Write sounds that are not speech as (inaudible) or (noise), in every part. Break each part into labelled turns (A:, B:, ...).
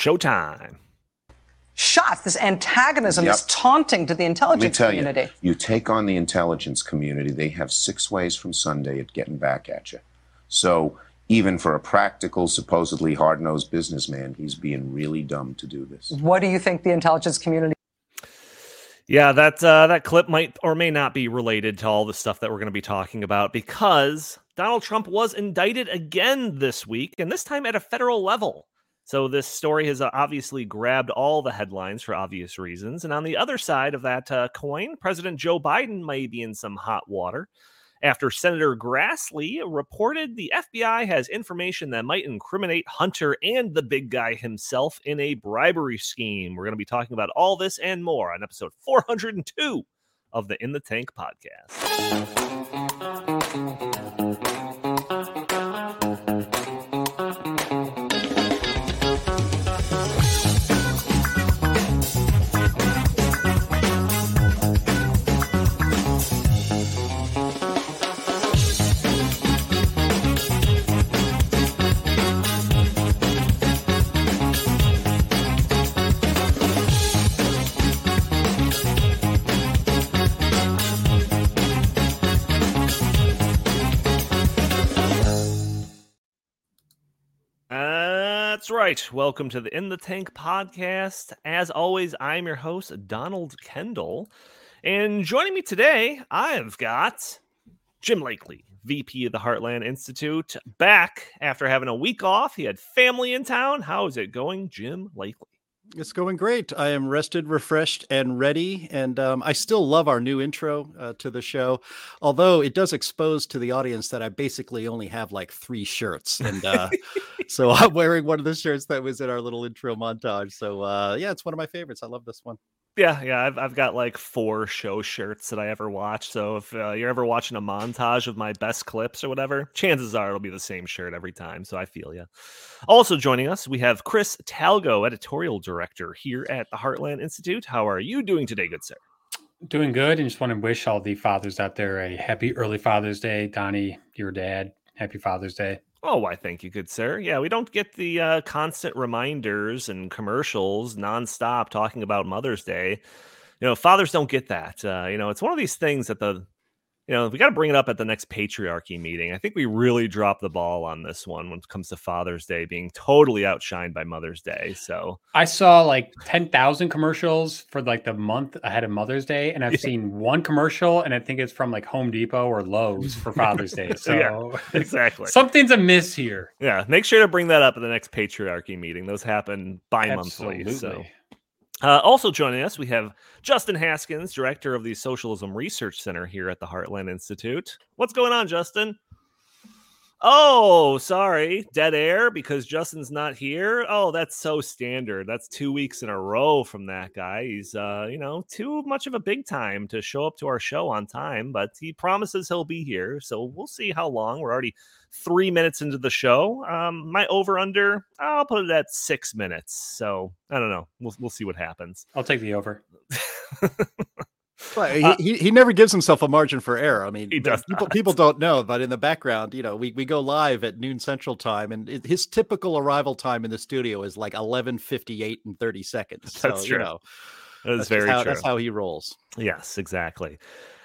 A: Showtime.
B: Shots, this antagonism,
C: Yep.
B: this taunting to the
C: Let me
B: intelligence
C: tell
B: community.
C: you, you take on the intelligence community, they have six ways from Sunday at getting back at you. So even for a practical, supposedly hard-nosed businessman, he's being really dumb to do this.
B: What do you think the intelligence community
A: Yeah, that uh, that clip might or may not be related to all the stuff that we're going to be talking about because Donald Trump was indicted again this week, and this time at a federal level. So this story has uh, obviously grabbed all the headlines for obvious reasons. And on the other side of that uh, coin, President Joe Biden may be in some hot water after Senator Grassley reported the FBI has information that might incriminate Hunter and the big guy himself in a bribery scheme. We're going to be talking about all this and more on episode 402 of the In the Tank podcast. Right. Welcome to the In the Tank podcast. As always, I'm your host, Donald Kendal. And joining me today, I've got Jim Lakely, VP of the Heartland Institute, back after having a week off. He had family in town. How is it going, Jim Lakely?
D: It's going great. I am rested, refreshed, and ready. And um, I still love our new intro uh, to the show, although it does expose to the audience that I basically only have like three shirts. And uh, (laughs) so I'm wearing one of the shirts that was in our little intro montage. So uh, yeah, it's one of my favorites. I love this one.
A: Yeah, yeah, I've I've got like four show shirts that I ever watch. So if uh, you're ever watching a montage of my best clips or whatever, chances are it'll be the same shirt every time. So I feel you. Also joining us, we have Chris Talgo, editorial director here at the Heartland Institute. How are you doing today, good sir?
E: Doing good, and just want to wish all the fathers out there a happy early Father's Day. Donnie, your dad, happy Father's Day.
A: Oh, why, thank you, good sir. Yeah, we don't get the uh, constant reminders and commercials nonstop talking about Mother's Day. You know, fathers don't get that. Uh, you know, it's one of these things that the, you know, we got to bring it up at the next patriarchy meeting. I think we really dropped the ball on this one when it comes to Father's Day being totally outshined by Mother's Day. So,
E: I saw like 10,000 commercials for like the month ahead of Mother's Day, and (laughs) I've
A: Yeah.
E: seen one commercial, and I think it's from like Home Depot or Lowe's for Father's Day. (laughs) So
A: Yeah. (laughs) exactly.
E: something's amiss here.
A: yeah, make sure to bring that up at the next patriarchy meeting. Those happen bi monthly. So. Uh, also joining us, we have Justin Haskins, director of the Socialism Research Center here at the Heartland Institute. What's going on, Justin? Oh, sorry, dead air because Justin's not here. Oh, that's so standard. That's two weeks in a row from that guy. He's, uh, you know, too much of a big time to show up to our show on time, but he promises he'll be here. So we'll see how long. We're already three minutes into the show. Um, my over under, I'll put it at six minutes. So I don't know. We'll we'll see what happens.
E: I'll take the over. (laughs)
D: But
A: Uh,
D: he, he, he never gives himself a margin for error. I mean,
A: He does
D: people people don't know, but in the background, you know, we, we go live at noon central time, and it, his typical arrival time in the studio is like eleven fifty eight and thirty seconds.
A: That's
D: so,
A: true.
D: You know,
A: That's,
D: that's,
A: very
D: how,
A: true.
D: that's how he rolls.
A: Yes, exactly.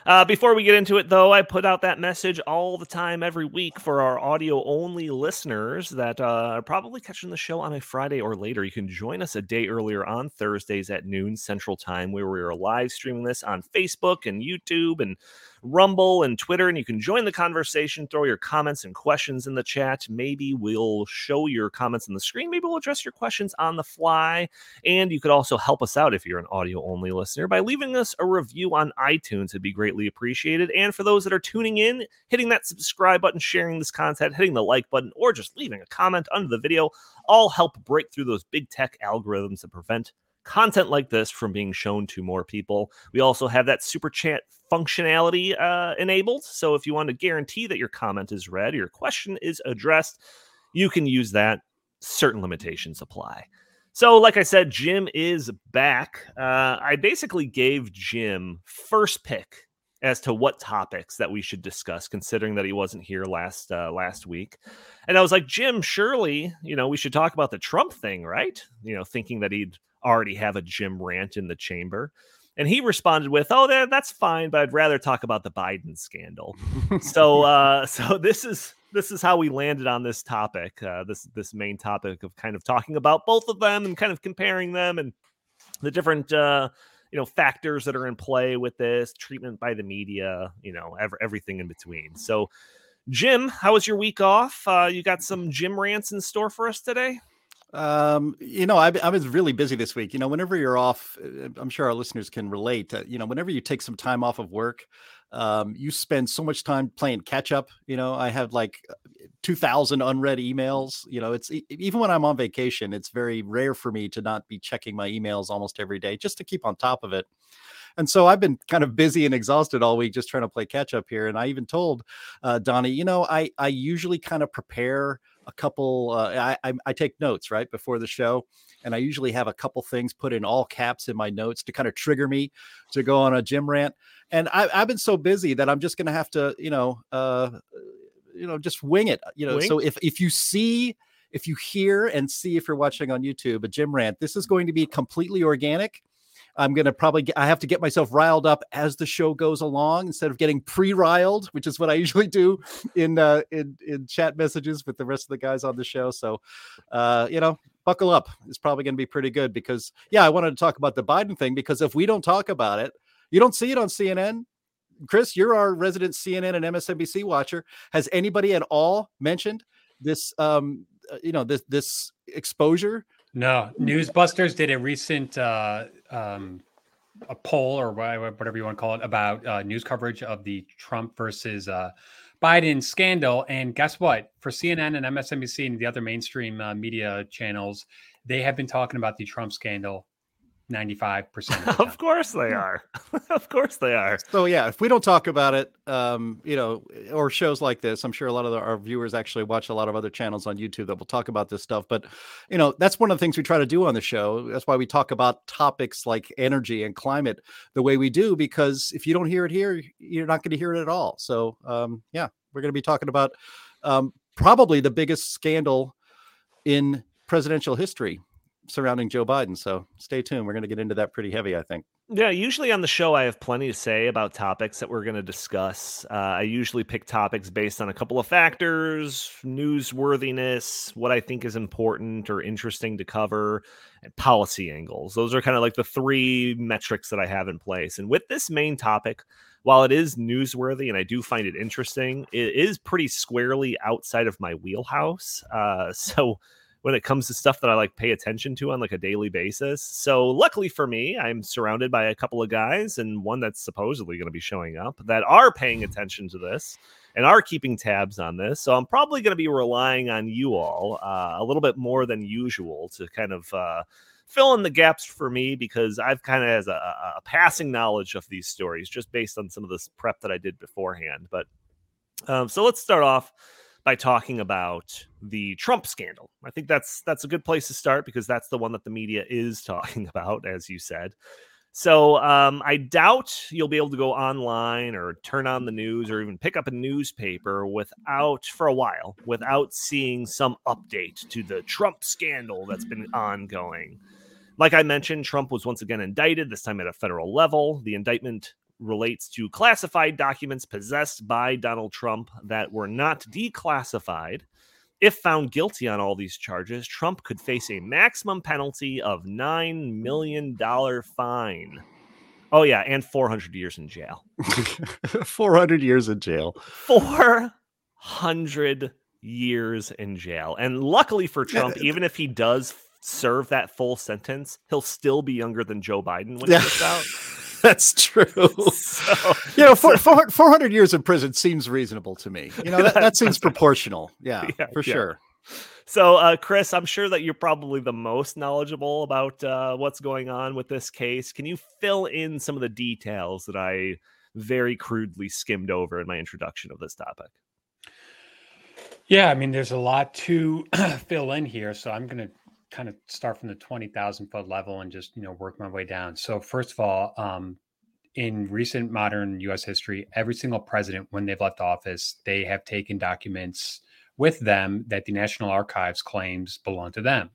A: Uh, before we get into it, though, I put out that message all the time, every week for our audio only listeners that uh, are probably catching the show on a Friday or later. You can join us a day earlier on Thursdays at noon Central Time, where we are live streaming this on Facebook and YouTube and Rumble and Twitter. And you can join the conversation, throw your comments and questions in the chat. Maybe we'll show your comments on the screen. Maybe we'll address your questions on the fly. And you could also help us out if you're an audio only listener by leaving us a review on iTunes. It'd be greatly appreciated. And for those that are tuning in, hitting that subscribe button, sharing this content, hitting the like button, or just leaving a comment under the video all help break through those big tech algorithms that prevent content like this from being shown to more people. We also have that super chat functionality uh, enabled. So if you want to guarantee that your comment is read or your question is addressed, you can use that. Certain limitations apply. So, like I said, Jim is back. Uh, I basically gave Jim first pick as to what topics that we should discuss, considering that he wasn't here last uh, last week. And I was like, Jim, surely you know we should talk about the Trump thing, right? You know, thinking that he'd already have a Jim rant in the chamber. And he responded with, "Oh, that, that's fine, but I'd rather talk about the Biden scandal." so, (laughs) uh, (laughs) so this is this is how we landed on this topic, uh, this this main topic of kind of talking about both of them and kind of comparing them and the different uh, you know factors that are in play with this treatment by the media, you know, ever, everything in between. So, Jim, how was your week off? Uh, you got some Jim rants in store for us today?
D: Um, you know, I, I was really busy this week. You know, whenever you're off, uh, I'm sure our listeners can relate. Uh, you know, whenever you take some time off of work, um, you spend so much time playing catch up. You know, I have like uh, 2,000 unread emails. You know, it's even when I'm on vacation, it's very rare for me to not be checking my emails almost every day just to keep on top of it. And so I've been kind of busy and exhausted all week just trying to play catch up here. And I even told uh, Donnie, you know, I I usually kind of prepare a couple. Uh, I, I, take notes right before the show, and I usually have a couple things put in all caps in my notes to kind of trigger me to go on a Jim rant. And I, have been so busy that I'm just going to have to, you know, uh, you know, just wing it. You know, wing? so if if you see if you hear and see if you're watching on YouTube a Jim rant, this is going to be completely organic. I'm going to probably get, I have to get myself riled up as the show goes along instead of getting pre-riled, which is what I (laughs) usually do in uh, in in chat messages with the rest of the guys on the show. So, uh, you know, buckle up. It's probably going to be pretty good because yeah, I wanted to talk about the Biden thing because if we don't talk about it, you don't see it on CNN. Chris, you're our resident CNN and MSNBC watcher. Has anybody at all mentioned this um, uh, you know, this this exposure
E: no, Newsbusters did a recent uh, um, a poll or whatever you want to call it about uh, news coverage of the Trump versus uh, Biden scandal. And guess what? For CNN and MSNBC and the other mainstream uh, media channels, they have been talking about the Trump scandal 95% of,
A: of course they are. (laughs) Of course they are.
D: So yeah if we don't talk about it um you know or shows like this i'm sure a lot of the, our viewers actually watch a lot of other channels on youtube that will talk about this stuff but you know that's one of the things we try to do on the show. That's why we talk about topics like energy and climate the way we do because if you don't hear it here you're not going to hear it at all. So um yeah we're going to be talking about um probably the biggest scandal in presidential history surrounding Joe Biden. So stay tuned. We're going to get into that pretty heavy, I think.
A: Yeah, usually on the show, I have plenty to say about topics that we're going to discuss. Uh, I usually pick topics based on a couple of factors newsworthiness, what I think is important or interesting to cover, and policy angles. Those are kind of like the three metrics that I have in place. And with this main topic, while it is newsworthy and I do find it interesting, it is pretty squarely outside of my wheelhouse. Uh, (laughs) so, when it comes to stuff that I like pay attention to on like a daily basis. So luckily for me, I'm surrounded by a couple of guys and one that's supposedly going to be showing up that are paying attention to this and are keeping tabs on this. So I'm probably going to be relying on you all uh, a little bit more than usual to kind of uh, fill in the gaps for me because I've kind of has a, a, passing knowledge of these stories just based on some of this prep that I did beforehand. But um, so let's start off by talking about the Trump scandal. I think that's that's a good place to start because that's the one that the media is (laughs) talking about, as you said. So um, I doubt you'll be able to go online or turn on the news or even pick up a newspaper without, for a while, without seeing some update to the Trump scandal that's been ongoing. Like I mentioned, Trump was once again indicted, this time at a federal level. The indictment relates to classified documents possessed by Donald Trump that were not declassified. If found guilty on all these charges, Trump could face a maximum penalty of $9 million fine. Oh, yeah, and 400 years in jail. (laughs)
D: 400 years in jail.
A: 400 years in jail. And luckily for Trump, even if he does serve that full sentence, he'll still be younger than Joe Biden when he gets (laughs) out.
D: That's true. (laughs) So, you know, for, for, 400 years in prison seems reasonable to me. You know, that, that seems proportional. Yeah, (laughs) yeah for yeah. sure.
A: So, uh, Chris, I'm sure that you're probably the most knowledgeable about uh, what's going on with this case. Can you fill in some of the details that I very crudely skimmed over in my introduction of this topic?
E: Yeah, I mean, there's a lot to (clears throat) fill in here. So, I'm going to kind of start from the 20,000 foot level and just, you know, work my way down. So first of all, um, in recent modern US history, every single president, when they've left office, they have taken documents with them that the National Archives claims belong to them.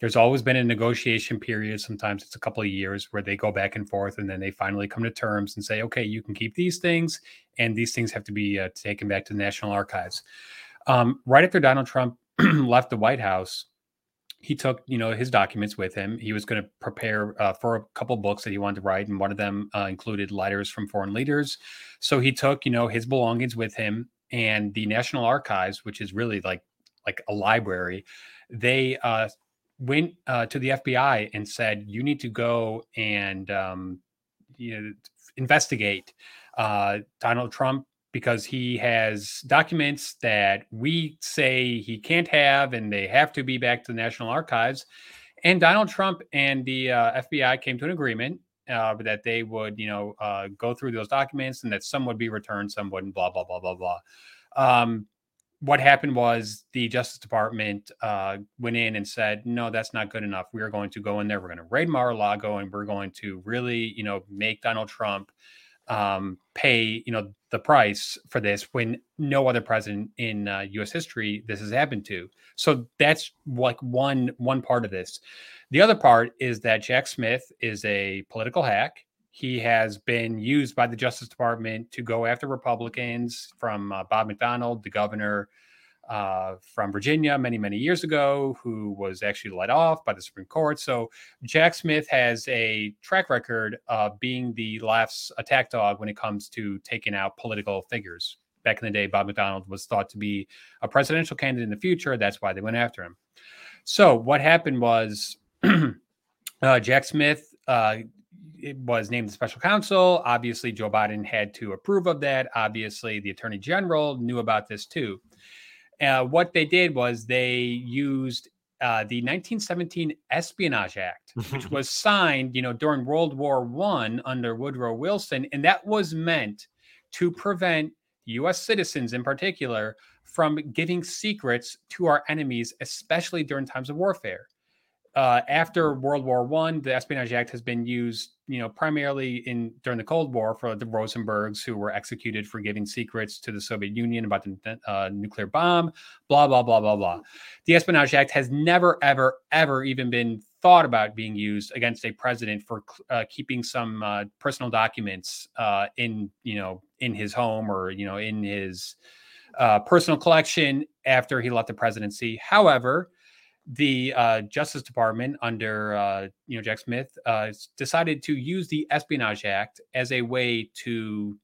E: There's always been a negotiation period. Sometimes it's a couple of years where they go back and forth and then they finally come to terms and say, okay, you can keep these things and these things have to be uh, taken back to the National Archives. Um, right after Donald Trump (clears throat) left the White House, he took you know his documents with him. He was going to prepare uh, for a couple books that he wanted to write and one of them uh, included letters from foreign leaders. So he took you know his belongings with him and the national archives which is really like like a library. They uh, went uh, to the fbi and said you need to go and um, you know investigate uh, donald trump because he has documents that we say he can't have and they have to be back to the National Archives. And Donald Trump and the uh, FBI came to an agreement uh, that they would, you know, uh, go through those documents and that some would be returned, some wouldn't, blah, blah, blah, blah, blah. Um, what happened was the Justice Department uh, went in and said, no, that's not good enough. We are going to go in there. We're going to raid Mar-a-Lago and we're going to really, you know, make Donald Trump um, pay you know the price for this when no other president in uh, U.S. history this has happened to. So that's like one one part of this. The other part is that Jack Smith is a political hack. He has been used by the Justice Department to go after Republicans, from uh, Bob McDonnell, the governor, uh, from Virginia many, many years ago, who was actually let off by the Supreme Court. So Jack Smith has a track record of being the left's attack dog when it comes to taking out political figures. Back in the day, Bob McDonnell was thought to be a presidential candidate in the future. That's why they went after him. So what happened was (clears throat) uh, Jack Smith uh, was named the special counsel. Obviously, Joe Biden had to approve of that. Obviously, the attorney general knew about this too uh, what they did was they used uh, the 1917 Espionage Act, which (laughs) was signed, you know, during World War One under Woodrow Wilson, and that was meant to prevent U.S. citizens, in particular, from giving secrets to our enemies, especially during times of warfare uh, after World War One, the Espionage Act has been used, you know, primarily in during the Cold War for the Rosenbergs who were executed for giving secrets to the Soviet Union about the uh, nuclear bomb. Blah blah blah blah blah. The Espionage Act has never, ever, ever even been thought about being used against a president for uh, keeping some uh, personal documents uh, in, you know, in his home or you know in his uh, personal collection after he left the presidency. However the uh, Justice Department under uh, you know Jack Smith uh, decided to use the Espionage Act as a way to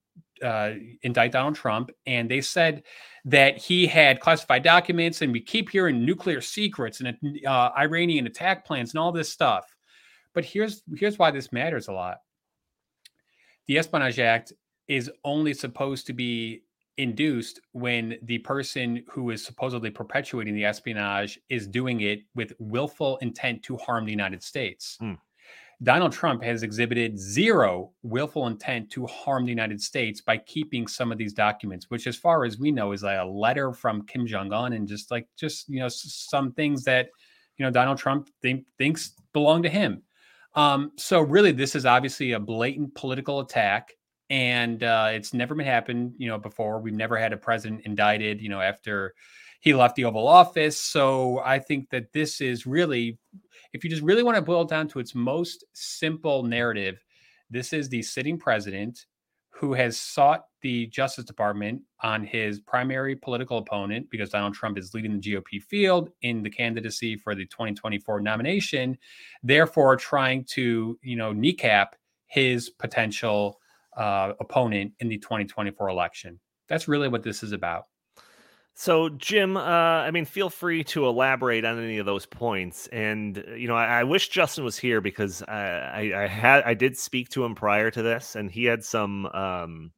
E: uh, indict Donald Trump, and they said that he had classified documents, and we keep hearing nuclear secrets and uh, Iranian attack plans and all this stuff. But here's here's why this matters a lot. The Espionage Act is only supposed to be induced when the person who is supposedly perpetuating the espionage is doing it with willful intent to harm the United States. Mm. Donald Trump has exhibited zero willful intent to harm the United States by keeping some of these documents, which, as far as we know, is like a letter from Kim Jong Un and just like just you know some things that you know Donald Trump think, thinks belong to him. Um, so really, this is obviously a blatant political attack and uh, it's never been happened, you know, before. We've never had a president indicted, you know, after he left the Oval Office. So I think that this is really, if you just really want to boil down to its most simple narrative, this is the sitting president who has sought the Justice Department on his primary political opponent because Donald Trump is leading the GOP field in the candidacy for the 2024 nomination, therefore trying to, you know, kneecap his potential uh, opponent in the 2024 election. That's really what this is about.
A: So, Jim, uh, I mean, feel free to elaborate on any of those points. And uh, you know, I, I wish Justin was here because I, I, I, had I did speak to him prior to this, and he had some um,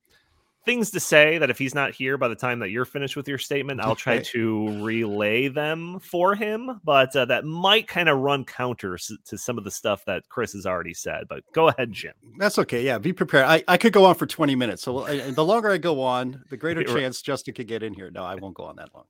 A: things to say that if he's not here by the time that you're finished with your statement, I'll try to relay them for him. But uh, that might kind of run counter to some of the stuff that Chris has already said. But go ahead, Jim.
D: That's okay. Yeah, be prepared. I, I could go on for 20 minutes. So I, the longer I go on, the greater (laughs) chance Justin could get in here. No, I won't go on that long.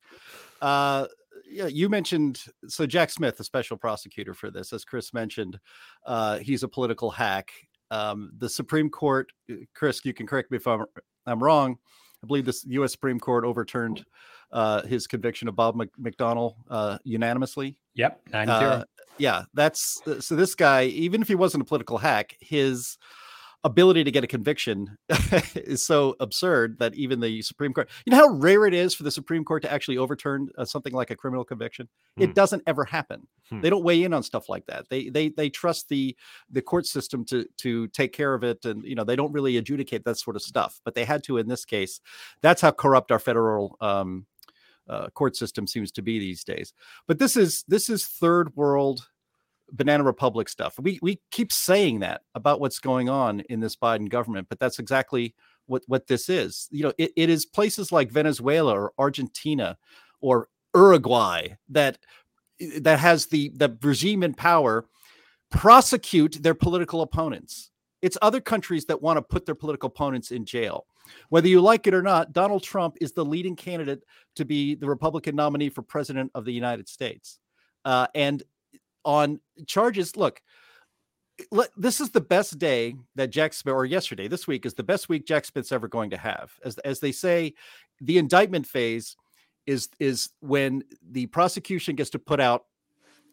D: Uh, yeah, you mentioned so Jack Smith, the special prosecutor for this, as Chris mentioned, uh, he's a political hack um, the Supreme Court, uh, Chris, you can correct me if I'm I'm wrong. I believe this U.S. Supreme Court overturned uh, his conviction of Bob Mc- McDonnell uh, unanimously.
E: Yep, nine
D: Uh, yeah, that's uh, so. This guy, even if he wasn't a political hack, his ability to get a conviction (laughs) is so absurd that even the Supreme Court. You know how rare it is for the Supreme Court to actually overturn uh, something like a criminal conviction.
A: Hmm.
D: It doesn't ever happen.
A: Hmm.
D: They don't weigh in on stuff like that. They they they trust the the court system to to take care of it, and you know they don't really adjudicate that sort of stuff. But they had to in this case. That's how corrupt our federal. Um, uh, court system seems to be these days. But this is this is third world banana republic stuff. We we keep saying that about what's going on in this Biden government, but that's exactly what what this is. You know, it, it is places like Venezuela or Argentina or Uruguay that that has the the regime in power prosecute their political opponents. It's other countries that want to put their political opponents in jail. Whether you like it or not, Donald Trump is the leading candidate to be the Republican nominee for president of the United States. Uh, and on charges, look, let, this is the best day that Jack Smith, or yesterday, this week is the best week Jack Smith's ever going to have. As, as they say, the indictment phase is is when the prosecution gets to put out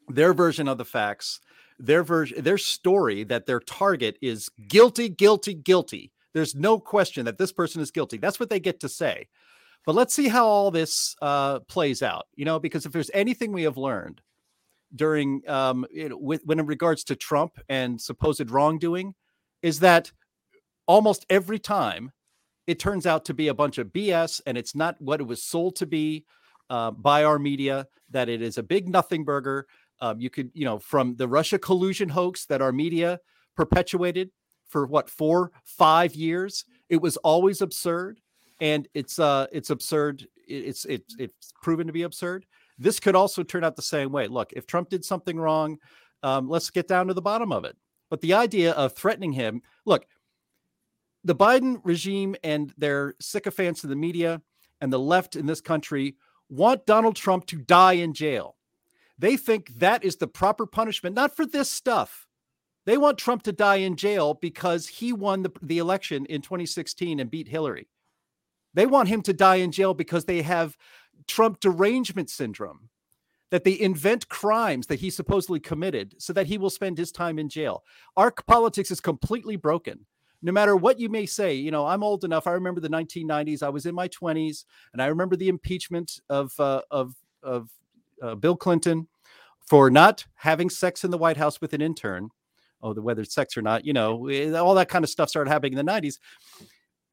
D: their version of the facts, their version, their story that their target is guilty, guilty, guilty. There's no question that this person is guilty. That's what they get to say. But let's see how all this uh, plays out. You know, because if there's anything we have learned during, um, you know, with, when in regards to Trump and supposed wrongdoing, is that almost every time it turns out to be a bunch of BS and it's not what it was sold to be uh, by our media. That it is a big nothing burger. Um, you could, you know, from the Russia collusion hoax that our media perpetuated for what four, five years. It was always absurd, and it's uh, it's absurd. It's it's it's proven to be absurd. This could also turn out the same way. Look, if Trump did something wrong, um, let's get down to the bottom of it. But the idea of threatening him, look, the Biden regime and their sycophants in the media and the left in this country want Donald Trump to die in jail. They think that is the proper punishment, not for this stuff. They want Trump to die in jail because he won the, the election in 2016 and beat Hillary. They want him to die in jail because they have Trump derangement syndrome, that they invent crimes that he supposedly committed so that he will spend his time in jail. Our politics is completely broken. No matter what you may say, you know, I'm old enough. I remember the 1990s. I was in my 20s, and I remember the impeachment of uh, of of uh, Bill Clinton for not having sex in the White House with an intern. Oh, the whether it's sex or not, you know, eh, all that kind of stuff started happening in the 90s.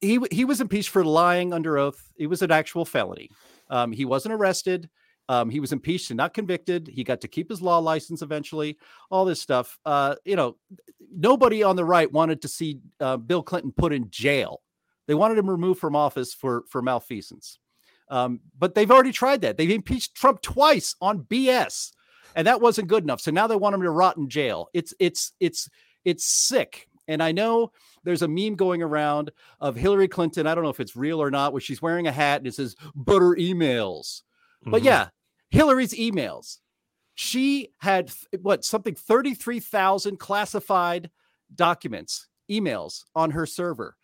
D: He he was impeached for lying under oath. It was an actual felony. Um, he wasn't arrested. Um, he was impeached and not convicted. He got to keep his law license eventually. All this stuff. Uh, you know, nobody on the right wanted to see uh, Bill Clinton put in jail. They wanted him removed from office for for malfeasance. Um, but they've already tried that. They've impeached Trump twice on BS, and that wasn't good enough. So now they want him to rot in jail. It's it's it's it's sick. And I know there's a meme going around of Hillary Clinton. I don't know if it's real or not, where she's wearing a hat and it says "butter emails." But
A: Mhm.
D: yeah, Hillary's emails. She had what something 33,000 classified documents, emails on her server.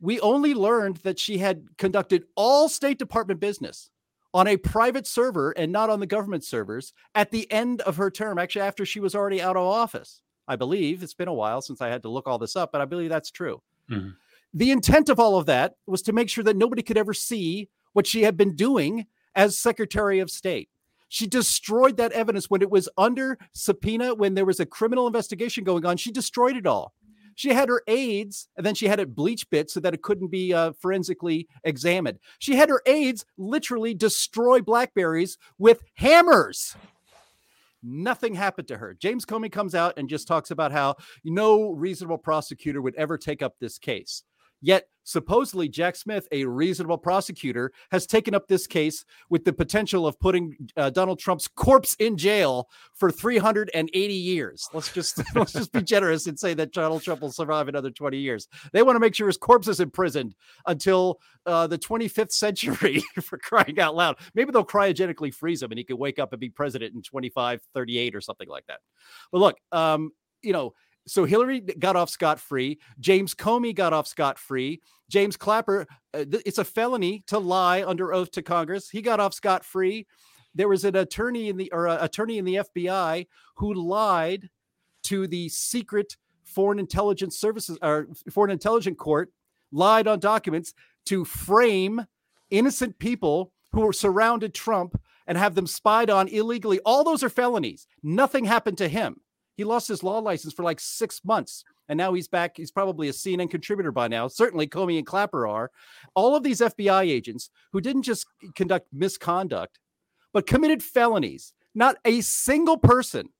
D: We only learned that she had conducted all State Department business on a private server and not on the government servers at the end of her term, actually, after she was already out of office. I believe it's been a while since I had to look all this up, but I believe that's true.
E: Mhm.
D: The intent of all of that was to make sure that nobody could ever see what she had been doing as Secretary of State. She destroyed that evidence when it was under subpoena, when there was a criminal investigation going on. She destroyed it all. She had her aides, and then she had it BleachBit so that it couldn't be uh, forensically examined. She had her aides literally destroy Blackberries with hammers. Nothing happened to her. James Comey comes out and just talks about how no reasonable prosecutor would ever take up this case. Yet, supposedly, Jack Smith, a reasonable prosecutor, has taken up this case with the potential of putting uh, Donald Trump's corpse in jail for 380 years. Let's just (laughs) let's just be generous and say that Donald Trump will survive another 20 years. They want to make sure his corpse is imprisoned until uh, the 25th century (laughs) for crying out loud. Maybe they'll cryogenically freeze him and he could wake up and be president in 25, 38 or something like that. But look, um, you know, so Hillary got off scot free. James Comey got off scot free. James Clapper, uh, th- it's a felony to lie under oath to Congress. He got off scot free. There was an attorney in the or attorney in the FBI who lied to the secret foreign intelligence services or foreign intelligence court, lied on documents to frame innocent people who were surrounded Trump and have them spied on illegally. All those are felonies. Nothing happened to him. He lost his law license for like six months. And now he's back. He's probably a CNN contributor by now. Certainly, Comey and Clapper are. All of these FBI agents who didn't just conduct misconduct, but committed felonies. Not a single person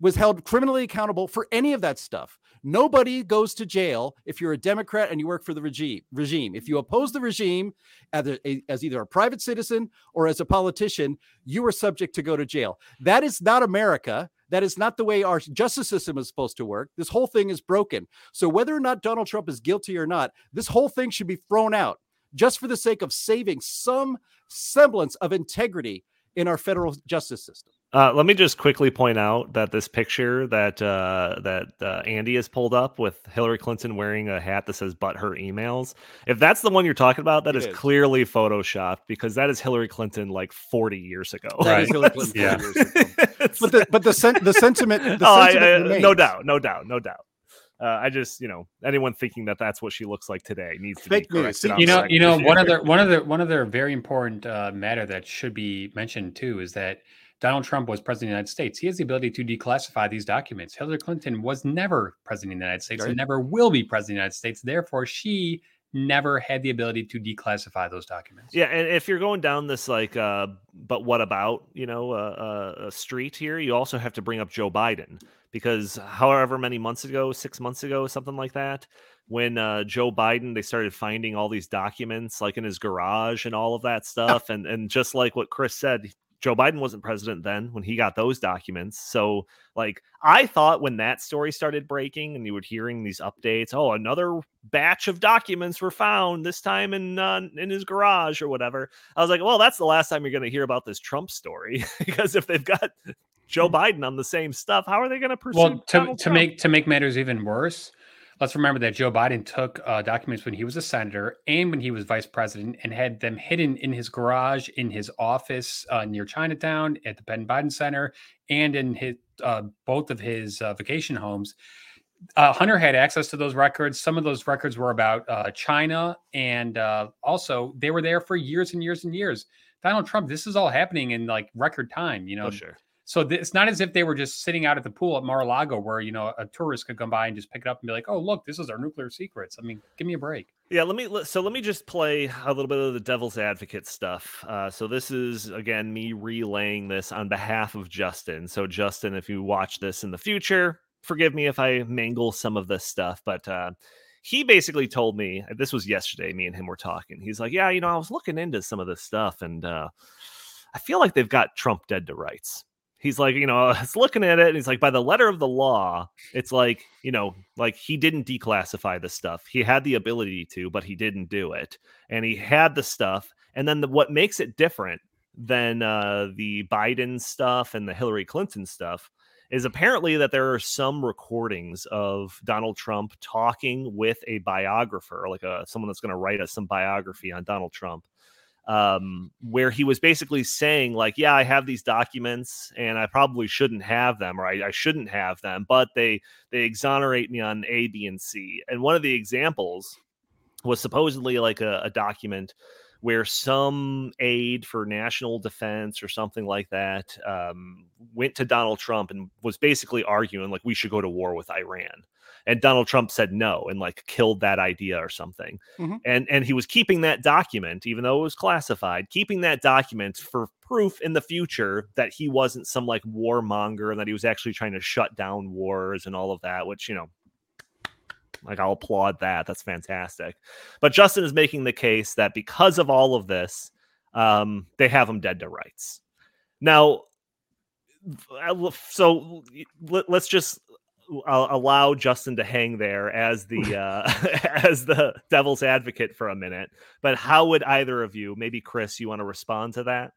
D: was held criminally accountable for any of that stuff. Nobody goes to jail if you're a Democrat and you work for the regime. Regime. If you oppose the regime as, as either a private citizen or as a politician, you are subject to go to jail. That is not America. That is not the way our justice system is supposed to work. This whole thing is broken. So whether or not Donald Trump is guilty or not, this whole thing should be thrown out just for the sake of saving some semblance of integrity in our federal justice system.
A: Uh, let me just quickly point out that this picture that uh, that uh, Andy has pulled up with Hillary Clinton wearing a hat that says "But her emails." If that's the one you're talking about, that is,
D: is,
A: clearly photoshopped because that is Hillary Clinton like 40 years ago.
E: Right. (laughs)
D: yeah. (laughs) but the but the sen- the sentiment, the
A: oh,
D: sentiment
A: I, I, no doubt, no doubt, no doubt. Uh, I just, you know, anyone thinking that that's what she looks like today needs to
D: Fake
A: be
D: news.
A: corrected.
E: you know you know one other one other one other very important uh, matter that should be mentioned too is that Donald Trump was president of the United States. He has the ability to declassify these documents. Hillary Clinton was never president of the United States
D: Right.
E: and never will be president of the United States. Therefore, she never had the ability to declassify those documents.
A: Yeah, and if you're going down this like, uh, but what about you know uh, uh, a street here? You also have to bring up Joe Biden because however many months ago, six months ago, something like that, when uh, Joe Biden they started finding all these documents like in his garage and all of that stuff, and and just like what Chris said. Joe Biden wasn't president then when he got those documents. So, like, I thought when that story started breaking and you were hearing these updates, oh, another batch of documents were found this time in uh, in his garage or whatever. I was like, well, that's the last time you're going to hear about this Trump story (laughs) because if they've got Joe Biden on the same stuff, how are they going to pursue?
E: Well, to,
A: Donald
E: to
A: Trump?
E: make to make matters even worse, let's remember that Joe Biden took uh, documents when he was a senator and when he was vice president and had them hidden in his garage, in his office uh, near Chinatown, at the Penn Biden Center, and in his uh, both of his uh, vacation homes. Uh, Hunter had access to those records. Some of those records were about uh, China, and also they were there for years and years and years. Donald Trump, this is all happening in like record time. You know,
A: oh, sure.
E: So th- it's not as if they were just sitting out at the pool at Mar-a-Lago where, you know, a tourist could come by and just pick it up and be like, oh, look, this is our nuclear secrets. I mean, give me a break.
A: Yeah, let me so let me just play a little bit of the devil's advocate stuff. Uh, so this is again me relaying this on behalf of Justin. So Justin, if you watch this in the future, forgive me if I mangle some of this stuff, but uh, he basically told me this was yesterday. Me and him were talking. He's like, "Yeah, you know, I was looking into some of this stuff, and uh, I feel like they've got Trump dead to rights." He's like, you know, (laughs) I was looking at it, and he's like, by the letter of the law, it's like, you know, like he didn't declassify the stuff. He had the ability to, but he didn't do it, and he had the stuff. And then the, what makes it different than uh, the Biden stuff and the Hillary Clinton stuff is apparently that there are some recordings of Donald Trump talking with a biographer, like a someone that's going to write us some biography on Donald Trump, um, where he was basically saying, like, "Yeah, I have these documents, and I probably shouldn't have them, or I, I shouldn't have them, but they they exonerate me on A, B, and C." And one of the examples was supposedly like a, a document where some aide for national defense or something like that um, went to Donald Trump and was basically arguing like we should go to war with Iran. And Donald Trump said no and like killed that idea or something.
D: Mhm.
A: And and he was keeping that document, even though it was classified, keeping that document for proof in the future that he wasn't some like warmonger and that he was actually trying to shut down wars and all of that, which you know like I'll applaud that. That's fantastic. But Justin is making the case that because of all of this, um, they have him dead to rights. Now, so let, us just uh, allow Justin to hang there as the (laughs) uh, (laughs) as the devil's advocate for a minute. But how would either of you, maybe Chris, you want to respond to that?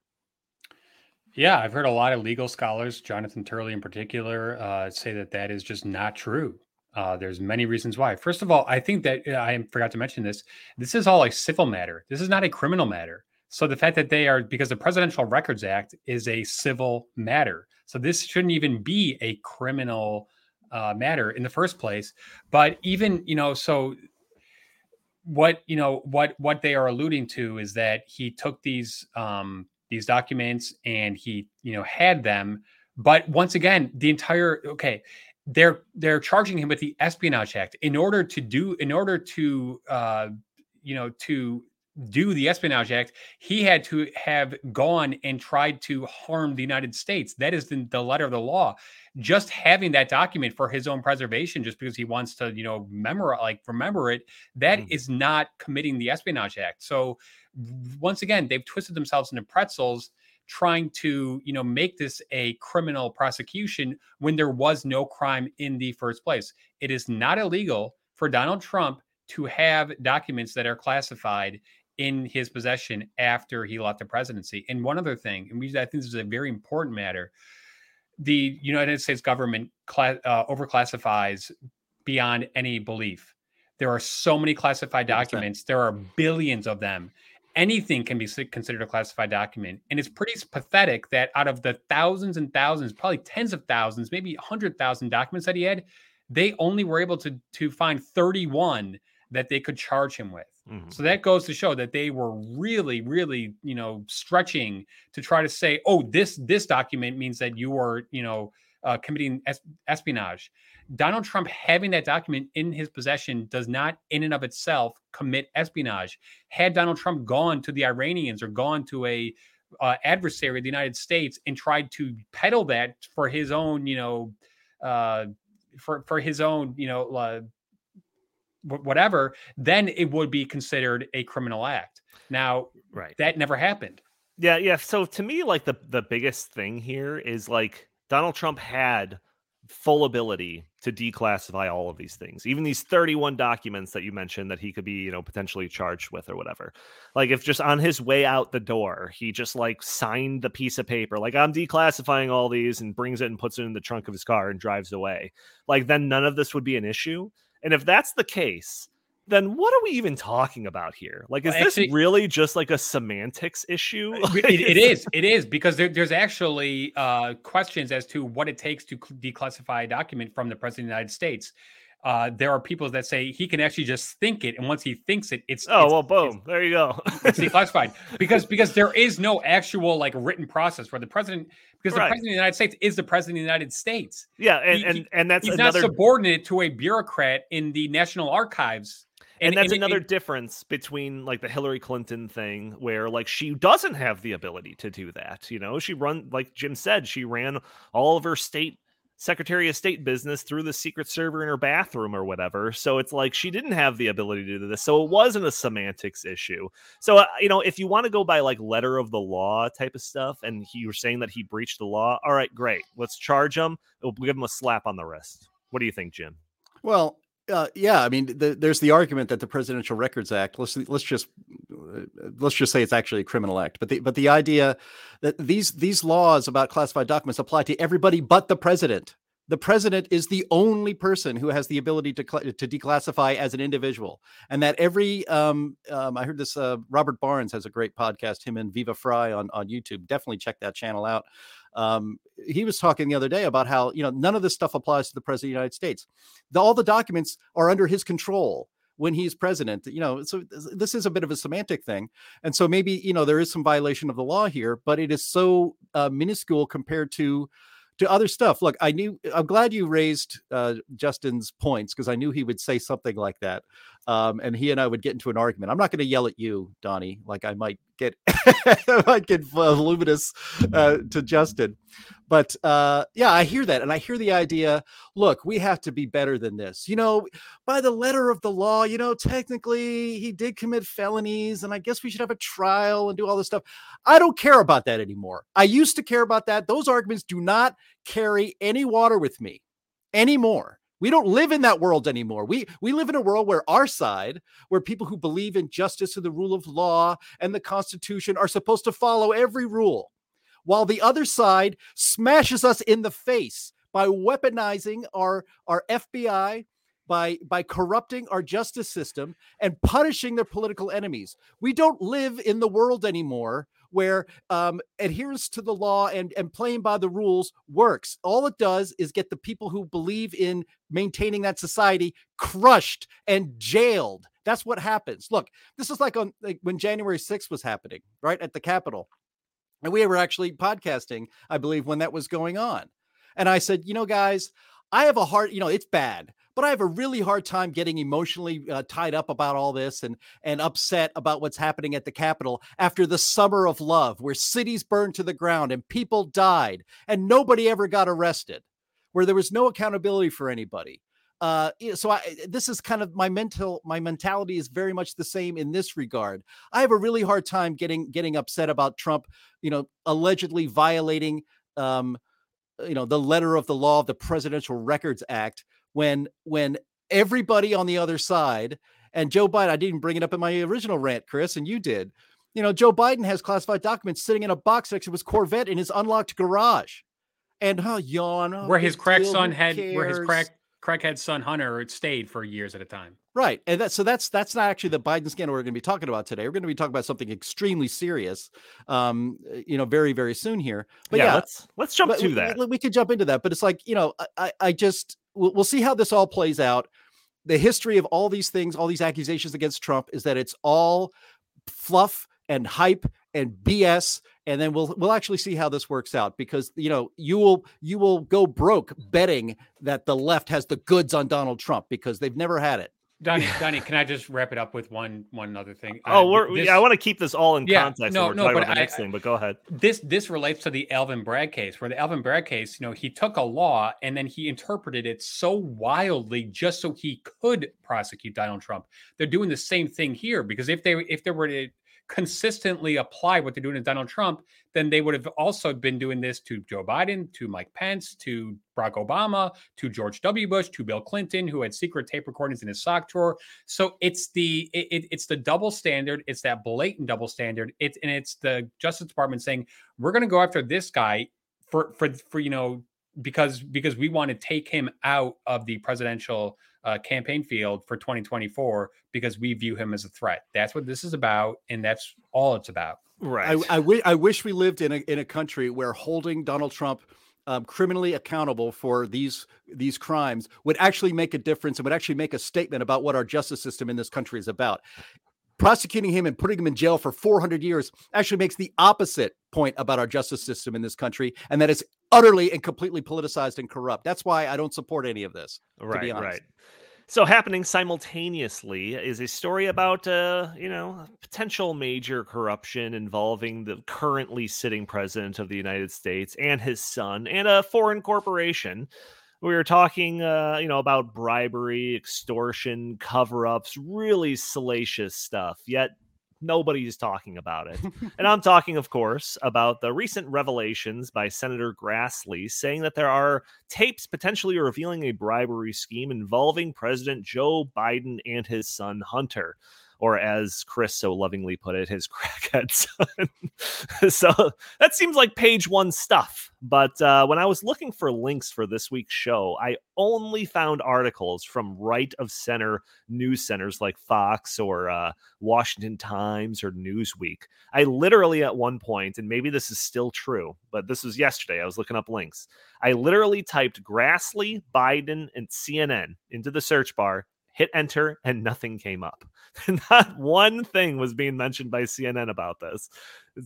E: Yeah, I've heard a lot of legal scholars, Jonathan Turley in particular, uh, say that that is just not true. Uh, there's many reasons why. First of all, I think that uh, I forgot to mention this. This is all a civil matter. This is not a criminal matter. So the fact that they are because the Presidential Records Act is a civil matter, so this shouldn't even be a criminal uh, matter in the first place. But even you know, so what you know what what they are alluding to is that he took these um, these documents and he you know had them, but once again, the entire okay they're they're charging him with the espionage act in order to do in order to uh you know to do the espionage act he had to have gone and tried to harm the united states. That is the, the letter of the law. Just having that document for his own preservation just because he wants to you know remember like remember it that mm. is not committing the espionage act. So once again they've twisted themselves into pretzels trying to you know make this a criminal prosecution when there was no crime in the first place. It is not illegal for donald trump to have documents that are classified in his possession after he left the presidency. And one other thing and we i think this is a very important matter the united states government class, uh, overclassifies beyond any belief. There are so many classified documents. There are billions of them. Anything can be considered a classified document. And it's pretty pathetic that out of the thousands and thousands, probably tens of thousands, maybe 100,000 documents that he had, they only were able to, to find 31 that they could charge him with. Mm-hmm. So that goes to show that they were really, really, you know, stretching to try to say, oh, this this document means that you are, you know, uh, committing es- espionage. Donald Trump having that document in his possession does not, in and of itself, commit espionage. Had Donald Trump gone to the Iranians or gone to a uh, adversary of the United States and tried to peddle that for his own, you know, uh, for for his own, you know, uh, whatever, then it would be considered a criminal act. Now, right, that never happened.
A: Yeah, yeah. So to me, like the the biggest thing here is like Donald Trump had full ability to declassify all of these things even these 31 documents that you mentioned that he could be you know potentially charged with or whatever like if just on his way out the door he just like signed the piece of paper like i'm declassifying all these and brings it and puts it in the trunk of his car and drives away like then none of this would be an issue and if that's the case then what are we even talking about here? Like, is well, actually, this really just like a semantics issue?
E: it, it is. It is because there, there's actually uh, questions as to what it takes to declassify a document from the president of the United States. Uh, there are people that say he can actually just think it, and once he thinks it, it's
A: oh
E: it's,
A: well, boom, there you go.
E: it's declassified (laughs) because because there is no actual like written process where the president because right. the president of the United States is the president of the United States.
A: Yeah, and he, and, and that's
E: he's
A: another...
E: not subordinate to a bureaucrat in the National Archives
A: and, and that's and another difference between like the Hillary Clinton thing, where like she doesn't have the ability to do that. You know, she run like Jim said, she ran all of her state Secretary of State business through the secret server in her bathroom or whatever. So it's like she didn't have the ability to do this. So it wasn't a semantics issue. So, uh, you know, if you want to go by like letter of the law type of stuff and you're saying that he breached the law, all right, great. Let's charge him. We'll give him a slap on the wrist. What do you think, Jim?
D: Well, uh, yeah, I mean, the, there's the argument that the Presidential Records Act. Let's let's just let's just say it's actually a criminal act. But the but the idea that these these laws about classified documents apply to everybody but the president. The president is the only person who has the ability to to declassify as an individual, and that every um, um I heard this. Uh, Robert Barnes has a great podcast. Him and Viva Frei on on YouTube. Definitely check that channel out. Um, he was talking the other day about how you know none of this stuff applies to the president of the United States. The, all the documents are under his control when he's president. You know, so this is a bit of a semantic thing, and so maybe you know there is some violation of the law here, but it is so uh, minuscule compared to to other stuff. Look, I knew I'm glad you raised uh, Justin's points because I knew he would say something like that, um, and he and I would get into an argument. I'm not going to yell at you, Donnie, like I might get I (laughs) might get voluminous uh, to Justin, but uh, yeah, I hear that, and I hear the idea. Look, we have to be better than this. You know, by the letter of the law, you know, technically he did commit felonies, and I guess we should have a trial and do all this stuff. I don't care about that anymore. I used to care about that. Those arguments do not carry any water with me anymore. We don't live in that world anymore. We we live in a world where our side, where people who believe in justice and the rule of law and the Constitution are supposed to follow every rule while the other side smashes us in the face by weaponizing our our FBI by by corrupting our justice system and punishing their political enemies. We don't live in the world anymore where um, adherence to the law and, and playing by the rules works. All it does is get the people who believe in maintaining that society crushed and jailed. That's what happens. Look, this is like on like when January 6th was happening, right at the Capitol. And we were actually podcasting, I believe, when that was going on. And I said, you know, guys, I have a hard, you know, it's bad, but I have a really hard time getting emotionally uh, tied up about all this and and upset about what's happening at the Capitol after the summer of love, where cities burned to the ground and people died and nobody ever got arrested, where there was no accountability for anybody. Uh, so I, this is kind of my mental, my mentality is very much the same in this regard. I have a really hard time getting getting upset about Trump, you know, allegedly violating um, Uh, you know the letter of the law of the Presidential Records Act when when everybody on the other side and Joe Biden, I didn't bring it up in my original rant, Chris, and you did. You know, Joe Biden has classified documents sitting in a box next to his Corvette in his unlocked garage. And oh, yawn. Oh,
E: where his crack son had, where his crack crackhead son Hunter stayed for years at a time.
D: Right, and that so that's that's not actually the Biden scandal we're going to be talking about today. We're going to be talking about something extremely serious, um, you know, very very soon here. But yeah, yeah
A: let's let's jump to that.
D: We, we, could jump into that, but it's like you know, I I just we'll, we'll see how this all plays out. The history of all these things, all these accusations against Trump, is that it's all fluff and hype and BS and then we'll we'll actually see how this works out because you know you will you will go broke betting that the left has the goods on Donald Trump because they've never had it.
E: Donnie, (laughs) Donnie, can I just wrap it up with one one other thing?
A: Uh, oh, we're, this, yeah, I want to keep this all in context. yeah, context. No, no, but the I, next thing, but go ahead.
E: This this relates to the Alvin Bragg case, where the Alvin Bragg case, you know, he took a law and then he interpreted it so wildly just so he could prosecute Donald Trump. They're doing the same thing here because if they if there were to consistently apply what they're doing to Donald Trump, then they would have also been doing this to Joe Biden, to Mike Pence, to Barack Obama, to George W. Bush, to Bill Clinton, who had secret tape recordings in his sock drawer. So it's the it, it's the double standard. It's that blatant double standard. It's and it's the Justice Department saying we're going to go after this guy for for for you know because because we want to take him out of the presidential uh, campaign field for 2024 because we view him as a threat. That's what this is about, and that's all it's about.
D: Right. I, I, w- I wish we lived in a in a country where holding Donald Trump um, criminally accountable for these these crimes would actually make a difference and would actually make a statement about what our justice system in this country is about prosecuting him and putting him in jail for 400 years actually makes the opposite point about our justice system in this country, and that it's utterly and completely politicized and corrupt. That's why I don't support any of this. Right, right.
A: So, happening simultaneously is a story about, uh, you know, potential major corruption involving the currently sitting president of the United States and his son and a foreign corporation we were talking uh, you know about bribery extortion cover-ups really salacious stuff yet nobody's talking about it. And (laughs) i'm talking of course about the recent revelations by senator grassley saying that there are tapes potentially revealing a bribery scheme involving president joe biden and his son hunter or as Chris so lovingly put it, his (laughs) crackhead son. so that seems like page one stuff. But uh, when I was looking for links for this week's show, I only found articles from right of center news centers like Fox or uh, Washington Times or Newsweek. I literally, at one point, and maybe this is still true, but this was yesterday, I was looking up links. I literally typed Grassley, Biden, and CNN into the search bar hit enter, and nothing came up. (laughs) Not one thing was being mentioned by CNN about this.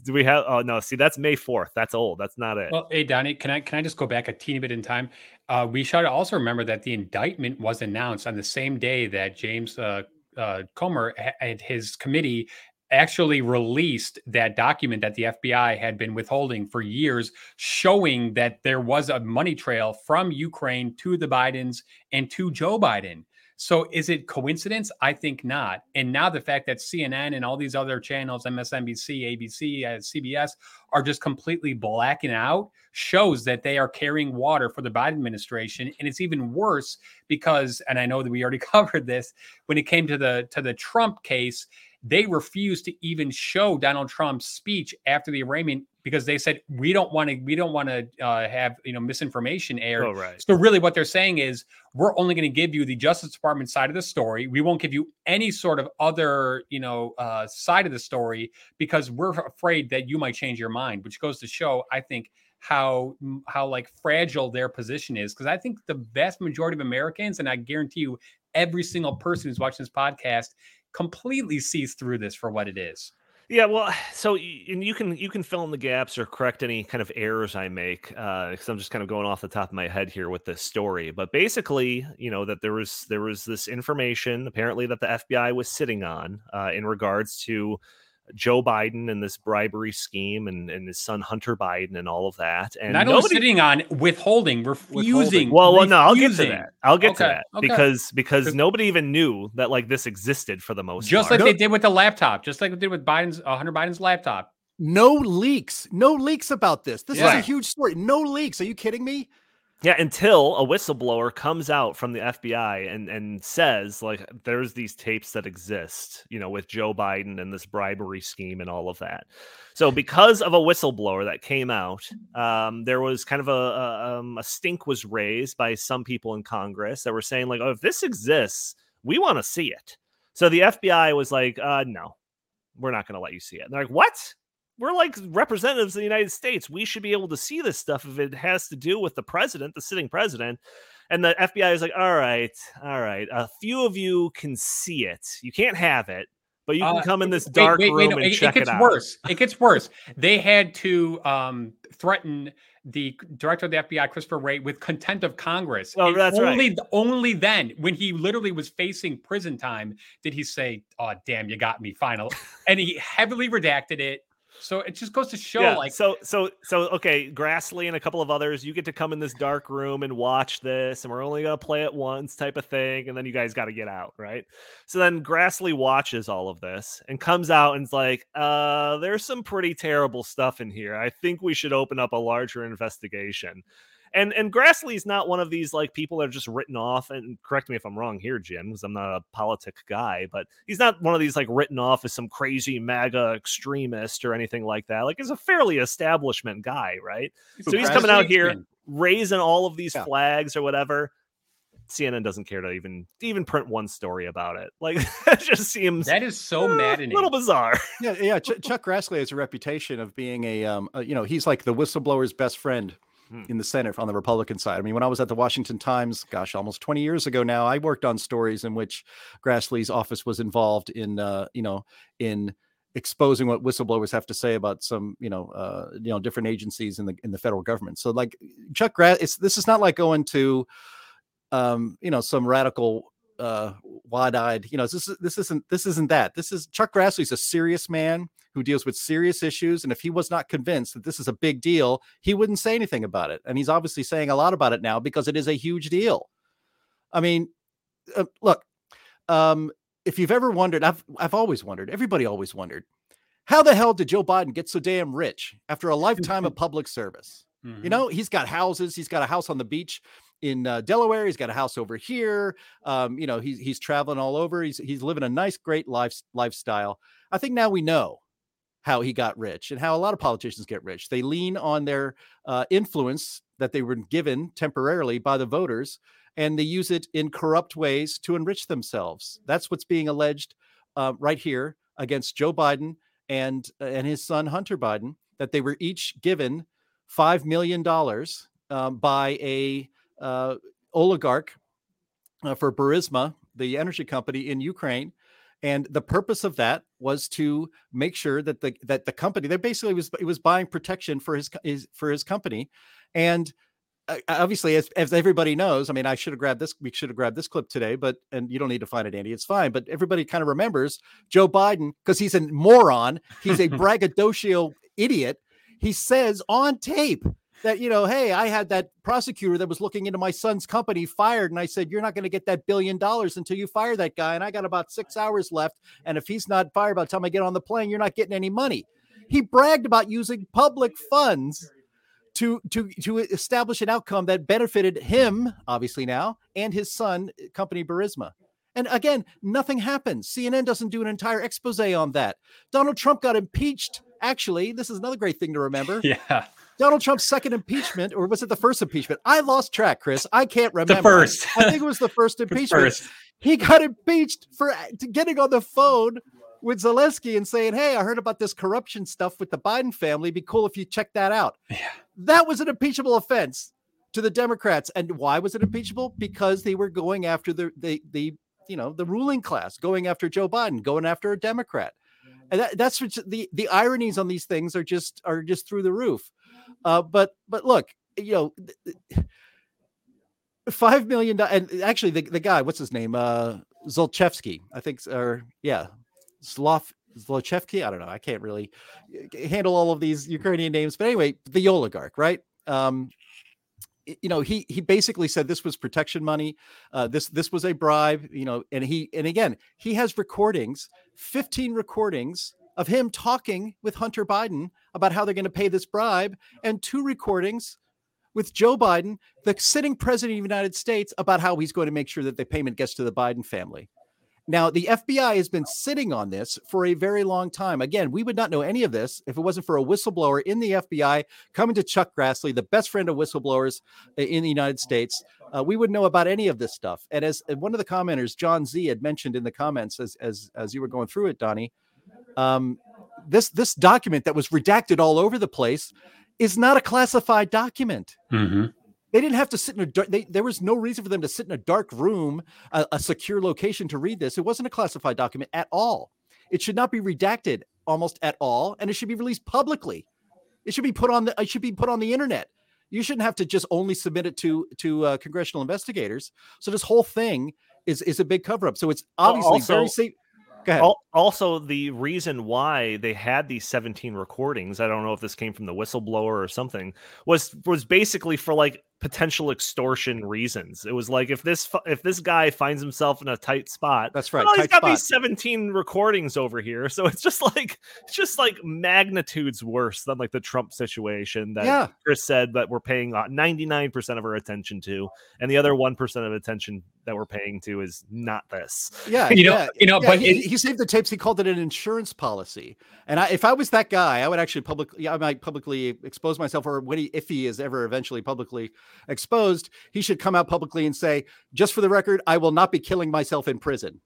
A: Do we have? Oh no, see that's May fourth. That's old. That's not it.
E: Well, hey Donnie, can I can I just go back a teeny bit in time? Uh, we should also remember that the indictment was announced on the same day that James uh, uh, Comer and his committee actually released that document that the FBI had been withholding for years, showing that there was a money trail from Ukraine to the Bidens and to Joe Biden. So is it coincidence? I think not. And now the fact that CNN and all these other channels, MSNBC, ABC, uh, CBS, are just completely blacking out shows that they are carrying water for the Biden administration. And it's even worse because, and I know that we already (laughs) covered this when it came to the to the Trump case they refused to even show Donald Trump's speech after the arraignment because they said we don't want to we don't want to uh, have you know misinformation aired.
A: Oh, right.
E: So really, what they're saying is we're only going to give you the Justice Department side of the story. We won't give you any sort of other you know uh, side of the story because we're afraid that you might change your mind. Which goes to show, I think, how how like fragile their position is because I think the vast majority of Americans, and I guarantee you, every single person who's watching this podcast completely sees through this for what it is.
A: Yeah, well, (sighs) so and you can you can fill in the gaps or correct any kind of errors I make because I'm just kind of going off the top of my head here with this story. But basically, you know that there was there was this information apparently that the FBI was sitting on uh, in regards to Joe Biden and this bribery scheme and, and his son Hunter Biden and all of that. And
E: Not only
A: nobody,
E: sitting on withholding, refusing.
A: well, well, no, I'll get to that. I'll get to that
E: okay.
A: because because nobody even knew that like this existed for the most part.
E: Just
A: part.
E: like they did with the laptop, just like they did with Biden's uh, Hunter Biden's laptop.
D: No leaks. No leaks about this. This is a huge story. No leaks. Are you kidding me?
A: Yeah, until a whistleblower comes out from the FBI and and says like there's these tapes that exist, you know, with Joe Biden and this bribery scheme and all of that. So because of a whistleblower that came out, um, there was kind of a a, um, a stink was raised by some people in Congress that were saying like, oh, if this exists, we want to see it. So the FBI was like, uh, no, we're not going to let you see it. And they're like, what? We're like representatives of the United States. We should be able to see this stuff if it has to do with the president, the sitting president. And the FBI is like, all right, all right. A few of you can see it. You can't have it, but you can
E: Uh,
A: come in this dark
E: wait, wait,
A: room
E: no,
A: and
E: it,
A: check
E: it gets
A: it out.
E: worse. It gets worse. They had to um, threaten the director of the FBI, Christopher Wray, with contempt of Congress.
A: Oh,
E: And
A: that's right.
E: only, Only then, when he literally was facing prison time, did he say, "Oh, damn, you got me, final," and he heavily redacted it. So it just goes to show,
A: yeah,
E: like,
A: so so so okay, Grassley and a couple of others, you get to come in this dark room and watch this, and we're only gonna play it once, type of thing, and then you guys got to get out, right? So then Grassley watches all of this and comes out and's like, uh, there's some pretty terrible stuff in here. I think we should open up a larger investigation. And and Grassley's not one of these like people that are just written off. And correct me if I'm wrong here, Jim, because I'm not a politic guy, but he's not one of these like written off as some crazy MAGA extremist or anything like that. Like he's a fairly establishment guy, right? So he's coming out here
E: Grassley-
A: raising all of these
D: Yeah.
A: flags or whatever. CNN doesn't care to even even print one story about it. Like (laughs) that just seems
E: That is so
A: uh,
E: maddening.
A: A little bizarre. (laughs)
D: Yeah, yeah. Ch- Chuck Grassley has a reputation of being a, um, uh, you know, he's like the whistleblower's best friend
A: Hmm.
D: in the Senate on the Republican side. I mean, when I was at the Washington Times, gosh, almost 20 years ago now, I worked on stories in which Grassley's office was involved in, uh, you know, in exposing what whistleblowers have to say about some, you know, uh, you know, different agencies in the in the federal government. So, like Chuck Grass, this is not like going to, um, you know, some radical uh wide-eyed you know this is this isn't this isn't that. This is chuck grassley's a serious man who deals with serious issues and if he was not convinced that this is a big deal he wouldn't say anything about it. And he's obviously saying a lot about it now because it is a huge deal. I mean uh, look um if you've ever wondered i've i've always wondered everybody always wondered how the hell did joe biden get so damn rich after a lifetime of (laughs) public service? You know, he's got houses. He's got a house on the beach in uh, Delaware. He's got a house over here. Um, you know, he's he's traveling all over. He's he's living a nice, great life lifestyle. I think now we know how he got rich and how a lot of politicians get rich. They lean on their uh, influence that they were given temporarily by the voters, and they use it in corrupt ways to enrich themselves. That's what's being alleged uh, right here against Joe Biden and and his son Hunter Biden. That they were each given five million dollars um, by a uh, oligarch uh, for Burisma, the energy company in Ukraine, and the purpose of that was to make sure that the that the company they basically was it was buying protection for his, his for his company, and uh, obviously as, as everybody knows i mean i should have grabbed this we should have grabbed this clip today but and you don't need to find it andy it's fine but everybody kind of remembers joe biden because he's a moron he's a (laughs) braggadocio idiot. He says on tape that you know hey i had that prosecutor that was looking into my son's company fired and i said you're not going to get that billion dollars until you fire that guy and i got about six hours left and if he's not fired by the time i get on the plane you're not getting any money he bragged about using public funds to to to establish an outcome that benefited him obviously now and his son company Burisma And again, nothing happens. CNN doesn't do an entire expose on that. Donald Trump got impeached. Actually, this is another great thing to remember. (laughs)
E: Yeah.
D: Donald Trump's second impeachment, or was it the first impeachment? I lost track, Chris. I can't remember.
E: The first.
D: I think it was the first (laughs) impeachment.
E: first.
D: He got impeached for uh, getting on the phone with Zelensky and saying, Hey, I heard about this corruption stuff with the Biden family. Be cool if you check that out.
E: Yeah.
D: That was an impeachable offense to the Democrats. And why was it impeachable? Because they were going after the the the you know the ruling class, going after Joe Biden, going after a Democrat. And that, that's what the the ironies on these things are just are just through the roof. Uh, but but look, you know, five million and actually the, the guy, what's his name? Uh Zolchevsky, I think, or yeah, Zlov Zlochevsky. I don't know. I can't really uh, handle all of these Ukrainian names, but anyway, the oligarch, right? Um, you know, he he basically said this was protection money. Uh, this this was a bribe. You know, and he and again he has recordings, fifteen recordings of him talking with Hunter Biden about how they're going to pay this bribe, and two recordings with Joe Biden, the sitting president of the United States, about how he's going to make sure that the payment gets to the Biden family. Now, the FBI has been sitting on this for a very long time. Again, we would not know any of this if it wasn't for a whistleblower in the FBI coming to Chuck Grassley, the best friend of whistleblowers in the United States. Uh, we wouldn't know about any of this stuff. And as one of the commenters, John Z, had mentioned in the comments as as as you were going through it, Donnie, um, this this document that was redacted all over the place is not a classified document.
E: hmm
D: They didn't have to sit in a dark. They, there was no reason for them to sit in a dark room, a, a secure location to read this. It wasn't a classified document at all. It should not be redacted almost at all, and it should be released publicly. It should be put on the. It should be put on the internet. You shouldn't have to just only submit it to to uh, congressional investigators. So this whole thing is is a big cover up. So it's obviously very safe. Go ahead.
A: Also, the reason why they had these 17 recordings, I don't know if this came from the whistleblower or something, was was basically for like potential extortion reasons. It was like if this if this guy finds himself in a tight spot,
D: That's right.
A: well, he's
D: tight
A: got
D: spot.
A: these 17 recordings over here, so it's just like it's just like magnitudes worse than like the Trump situation that
D: yeah.
A: Chris said that we're paying uh, 99% of our attention to, and the other 1% of attention that we're paying to is not this.
D: Yeah, (laughs)
E: You know-
D: yeah,
E: you know,
D: yeah,
E: but
D: he,
E: it-
D: he saved the tapes. He called it an insurance policy. And I, if I was that guy, I would actually publicly, I might publicly expose myself, or when he, if he is ever eventually publicly exposed, he should come out publicly and say, "Just for the record, I will not be killing myself in prison."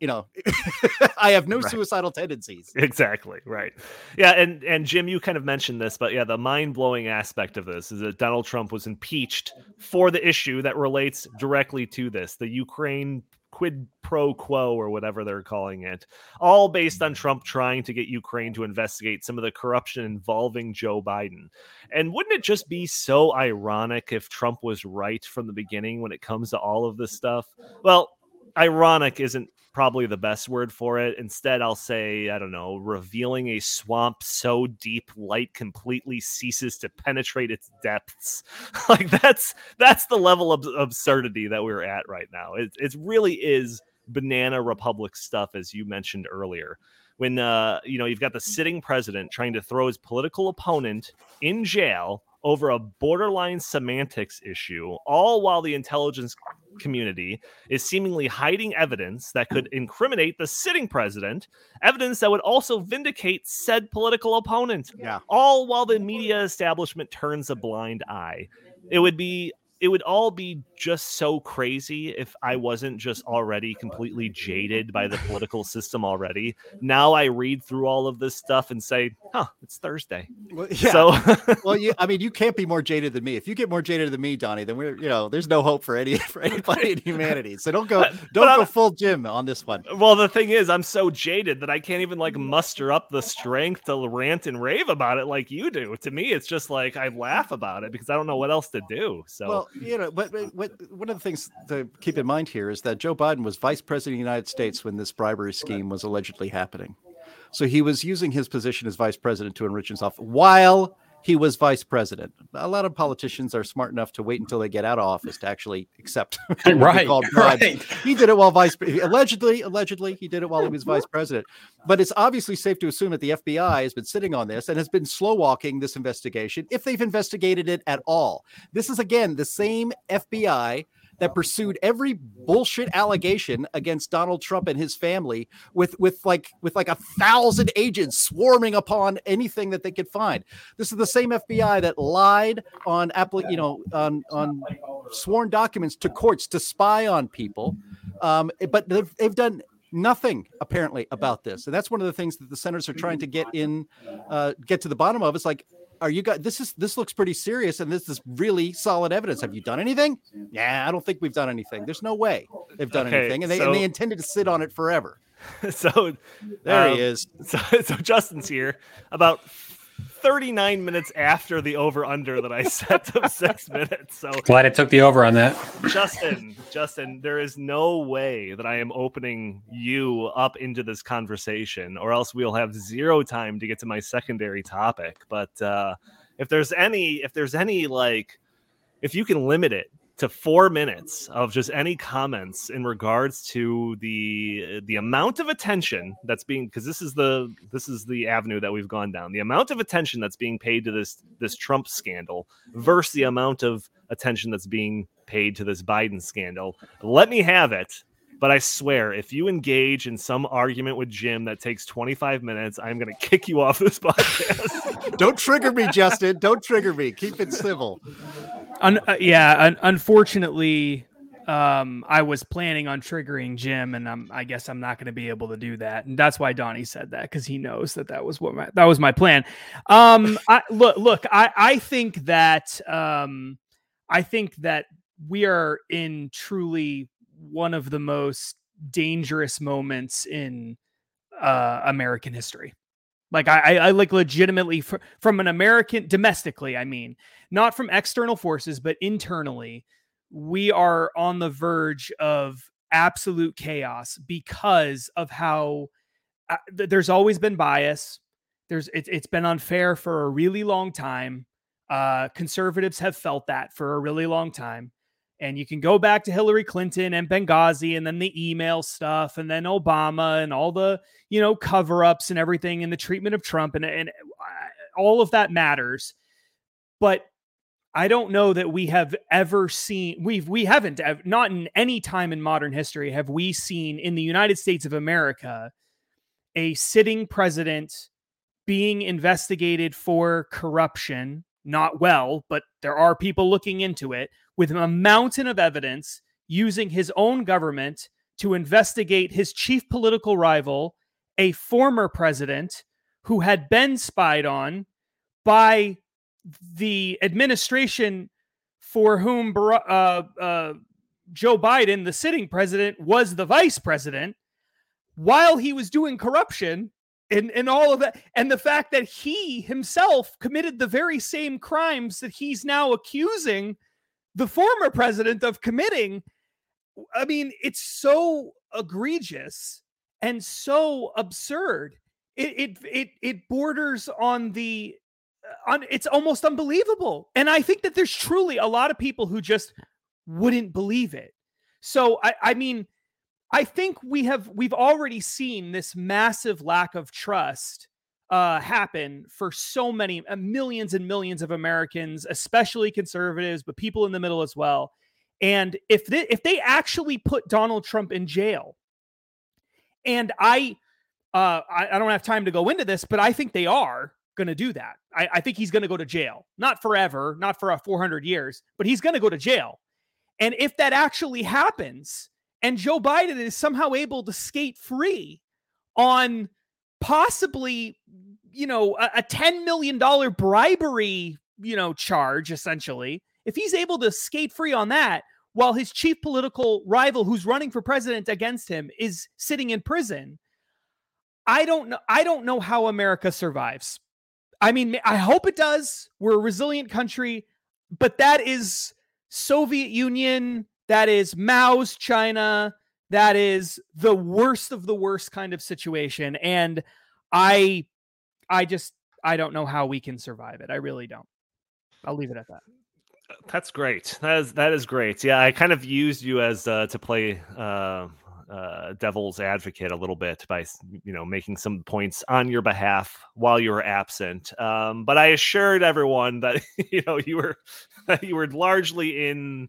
D: You know, (laughs) (laughs) I have no
A: Right.
D: suicidal tendencies.
A: Exactly right. Yeah, and and Jim, you kind of mentioned this, but yeah, the mind blowing aspect of this is that Donald Trump was impeached for the issue that relates directly to this, the Ukraine quid pro quo or whatever they're calling it, all based on Trump trying to get Ukraine to investigate some of the corruption involving Joe Biden. And wouldn't it just be so ironic if Trump was right from the beginning when it comes to all of this stuff? Well, ironic isn't probably the best word for it. Instead, I'll say, I don't know, revealing a swamp so deep light completely ceases to penetrate its depths. (laughs) like that's that's the level of absurdity that we're at right now. It it really is banana republic stuff as you mentioned earlier. When uh, you know, you've got the sitting president trying to throw his political opponent in jail over a borderline semantics issue, all while the intelligence community is seemingly hiding evidence that could incriminate the sitting president, evidence that would also vindicate said political opponent,
D: Yeah.
A: all while the media establishment turns a blind eye. It would be it would all be just so crazy if I wasn't just already completely jaded by the political system already. Now I read through all of this stuff and say, "Huh, it's Thursday."
D: Well, (laughs) yeah.
A: So (laughs)
D: well, you, I mean, you can't be more jaded than me. If you get more jaded than me, Donnie, then we're, you know, there's no hope for any (laughs) for anybody in humanity. So don't go, don't go full Jim on this one.
A: Well, the thing is, I'm so jaded that I can't even like muster up the strength to rant and rave about it like you do. To me, it's just like I laugh about it because I don't know what else to do. So,
D: Well, you know, but, what, one of the things to keep in mind here is that Joe Biden was vice president of the United States when this bribery scheme was allegedly happening. So he was using his position as vice president to enrich himself while he was vice president. A lot of politicians are smart enough to wait until they get out of office to actually accept (laughs)
E: right, (laughs) right.
D: He did it while vice allegedly, allegedly he did it while he was vice president. But it's obviously safe to assume that the FBI has been sitting on this and has been slow walking this investigation if they've investigated it at all. This is again the same FBI that pursued every bullshit allegation against Donald Trump and his family with with like with like a thousand agents swarming upon anything that they could find. This is the same FBI that lied on apple, you know, on on sworn documents to courts to spy on people. Um, but they've, they've done nothing apparently about this and that's one of the things that the senators are trying to get in uh, get to the bottom of it's like are you guys this is this looks pretty serious and this is really solid evidence. Have you done anything? Yeah i don't think we've done anything. There's no way they've done
A: Okay,
D: anything and they,
A: so-
D: and they intended to sit on it forever. (laughs)
A: So
D: there
A: um,
D: he is. (laughs)
A: So, so Justin's here about 39 minutes after the over under that I set to six minutes. So
E: Glad it took the over on that.
A: Justin, Justin, there is no way that I am opening you up into this conversation, or else we'll have zero time to get to my secondary topic. But uh, if there's any, if there's any like, if you can limit it to four minutes of just any comments in regards to the the amount of attention that's being because this is the this is the avenue that we've gone down. The amount of attention that's being paid to this this trump scandal versus the amount of attention that's being paid to this biden scandal. Let me have it but i swear if you engage in some argument with jim that takes 25 minutes i'm going to kick you off this (laughs) podcast.
D: Don't trigger me justin. Don't trigger me. Keep it civil
F: Un- uh, yeah, un- unfortunately, um, I was planning on triggering Jim, and I'm, I guess I'm not going to be able to do that, and that's why Donnie said that because he knows that that was what my that was my plan. Um, I, look, look, I I think that um, I think that we are in truly one of the most dangerous moments in uh, American history. Like I, I, like legitimately fr- from an American domestically, I mean, not from external forces, but internally, we are on the verge of absolute chaos because of how uh, th- there's always been bias. There's it, it's been unfair for a really long time. Uh, conservatives have felt that for a really long time. And you can go back to Hillary Clinton and Benghazi and then the email stuff and then Obama and all the, you know, cover ups and everything and the treatment of Trump and, and uh, all of that matters. But I don't know that we have ever seen we've we haven't not in any time in modern history have we seen in the United States of America a sitting president being investigated for corruption not well but there are people looking into it with a mountain of evidence using his own government to investigate his chief political rival a former president who had been spied on by the administration for whom uh, uh, Joe Biden, the sitting president, was the vice president while he was doing corruption and, and all of that. And the fact that he himself committed the very same crimes that he's now accusing the former president of committing. I mean, it's so egregious and so absurd. It it it, it borders on the uh, on it's almost unbelievable. And I think that there's truly a lot of people who just wouldn't believe it. So I I mean, I think we have we've already seen this massive lack of trust uh, happen for so many uh, millions and millions of Americans, especially conservatives, but people in the middle as well. And if they, if they actually put Donald Trump in jail, and I, uh, I, I don't have time to go into this, but I think they are going to do that. I, I think he's going to go to jail, not forever, not for a 400 years, but he's going to go to jail. And if that actually happens, and Joe Biden is somehow able to skate free on possibly, you know, a, a $10 million bribery, you know, charge, essentially, if he's able to skate free on that while his chief political rival who's running for president against him is sitting in prison, I don't know. I don't know how America survives. I mean, I hope it does. We're a resilient country, but that is Soviet Union, that is Mao's China, that is the worst of the worst kind of situation and I I just I don't know how we can survive it. I really don't. I'll leave it at that.
A: That's great. That is that is great. Yeah, I kind of used you as uh, to play uh, uh, devil's advocate a little bit by you know making some points on your behalf while you were absent. Um, but I assured everyone that (laughs) you know you were (laughs) you were largely in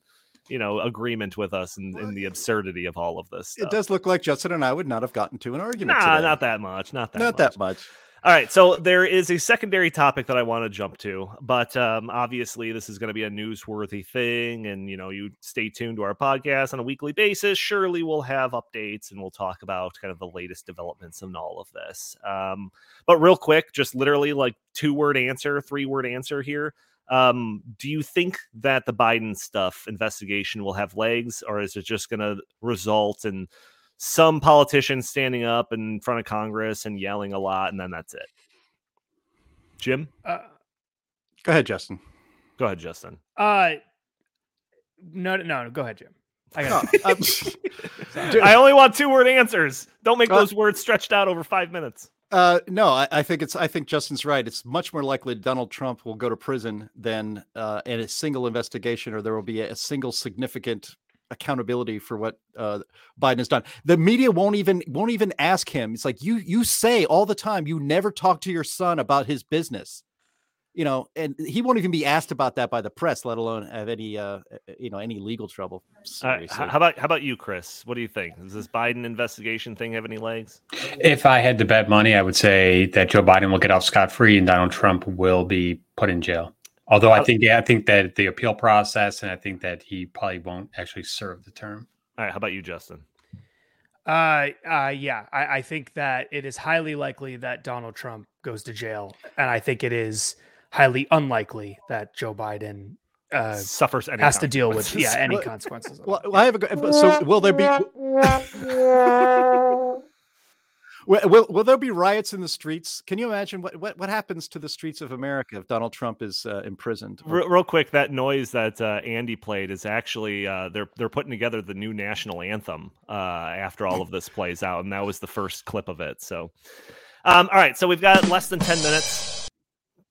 A: you know agreement with us in, in the absurdity of all of this. Stuff.
D: It does look like Justin and I would not have gotten to an argument.
A: Nah,
D: today.
A: not that much. Not that.
D: not
A: much.
D: that much.
A: All right, so there is a secondary topic that I want to jump to, but um, obviously this is going to be a newsworthy thing, and you know, you stay tuned to our podcast on a weekly basis. Surely we'll have updates, and we'll talk about kind of the latest developments in all of this. Um, but real quick, just literally like two word answer, three word answer here. Um, do you think that the Biden stuff investigation will have legs, or is it just going to result in some politicians standing up in front of Congress and yelling a lot, and then that's it. Jim,
F: Uh,
D: Go ahead, Justin.
A: go ahead, Justin.
F: uh, no, no, no. Go ahead, Jim. I got.
D: No, (laughs) um,
A: I only want two word answers. Don't make
D: Uh,
A: those words stretched out over five minutes.
D: Uh, no, I, I think it's. I think Justin's right. It's much more likely Donald Trump will go to prison than uh, in a single investigation, or there will be a, single significant accountability for what uh, Biden has done. The media won't even won't even ask him. It's like you you say all the time you never talk to your son about his business, you know, and he won't even be asked about that by the press, let alone have any uh, you know any legal trouble.
A: Uh, how about how about you, Chris? What do you think? Does this Biden investigation thing have any legs?
E: If I had to bet money, I would say that Joe Biden will get off scot free and Donald Trump will be put in jail. Although I think, yeah, I think that the appeal process, and I think that he probably won't actually serve the term.
A: All right, how about you, Justin?
F: Uh, uh, yeah, I, I think that it is highly likely that Donald Trump goes to jail, and I think it is highly unlikely that Joe Biden uh,
A: Suffers any
F: has to deal with
A: consequences.
F: yeah any
D: Well- (laughs)
F: consequences. of
D: Well. I have a. g- but So, will there be? (laughs) Will, will, will there be riots in the streets? Can you imagine what, what, what happens to the streets of America if Donald Trump is uh, imprisoned?
A: Real, real quick, that noise that uh, Andy played is actually uh, they're they're putting together the new national anthem uh, after all of this plays out, and that was the first clip of it. So, um, all right, so we've got less than ten minutes.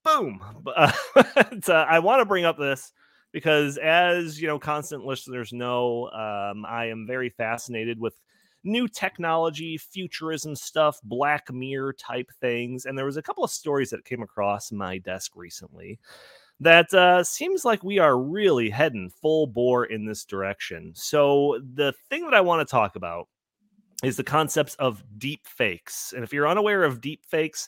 A: Boom! (laughs) But, (laughs) I want to bring up this because, as you know, constant listeners know, um, I am very fascinated with new technology, futurism stuff, Black Mirror type things. And there was a couple of stories that came across my desk recently that uh, seems like we are really heading full bore in this direction. So the thing that I want to talk about is the concepts of deep fakes. And if you're unaware of deep fakes,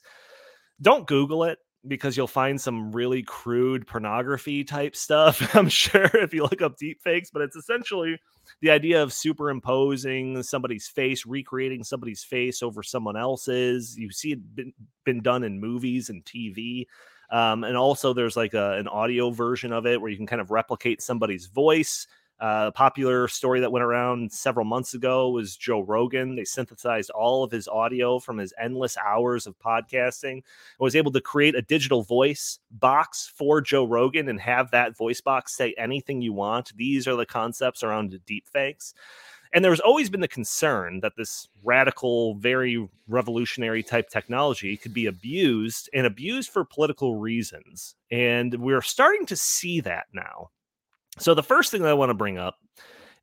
A: don't Google it because you'll find some really crude pornography type stuff. (laughs) I'm sure if you look up deep fakes, but it's essentially the idea of superimposing somebody's face, recreating somebody's face over someone else's. You see it been, been done in movies and TV. Um, and also, there's like a, an audio version of it where you can kind of replicate somebody's voice. Uh, popular story that went around several months ago was Joe Rogan. They synthesized all of his audio from his endless hours of podcasting and was able to create a digital voice box for Joe Rogan and have that voice box say anything you want. These are the concepts around deep fakes. And there's always been the concern that this radical, very revolutionary type technology could be abused and abused for political reasons. And we're starting to see that now. So the first thing that I want to bring up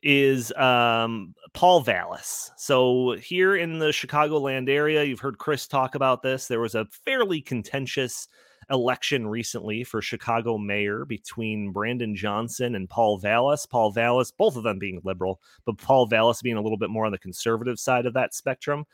A: is um, Paul Vallas. So here in the Chicagoland area, you've heard Chris talk about this. There was a fairly contentious election recently for Chicago mayor between Brandon Johnson and Paul Vallas. Paul Vallas, both of them being liberal, but Paul Vallas being a little bit more on the conservative side of that spectrum.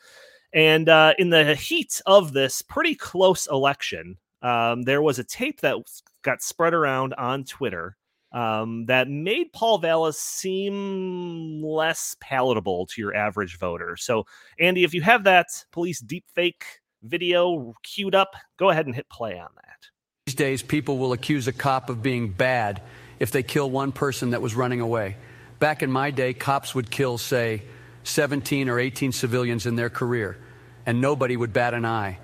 A: And uh, in the heat of this pretty close election, um, there was a tape that got spread around on Twitter um, that made Paul Vallas seem less palatable to your average voter. So, Andy, if you have that police deepfake video queued up, go ahead and hit play on that.
G: These days, people will accuse a cop of being bad if they kill one person that was running away. Back in my day, cops would kill, say, 17 or 18 civilians in their career, and nobody would bat an eye.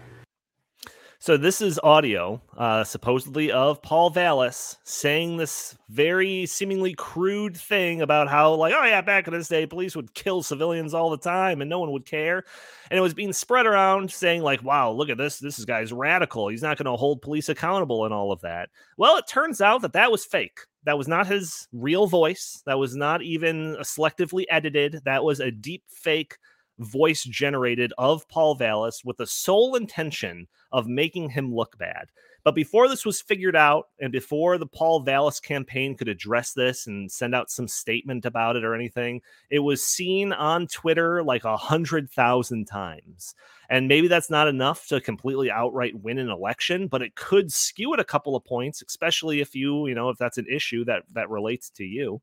A: So this is audio, uh, supposedly of Paul Vallas saying this very seemingly crude thing about how, like, oh yeah, back in this day, police would kill civilians all the time and no one would care, and it was being spread around saying like, wow, look at this, this guy's radical. He's not going to hold police accountable and all of that. Well, it turns out that that was fake. That was not his real voice. That was not even selectively edited. That was a deep fake voice generated of Paul Vallas with the sole intention of making him look bad. But before this was figured out, and before the Paul Vallas campaign could address this and send out some statement about it or anything, it was seen on Twitter like a hundred thousand times. And maybe that's not enough to completely outright win an election, but it could skew it a couple of points, especially if you, you know, if that's an issue that that relates to you.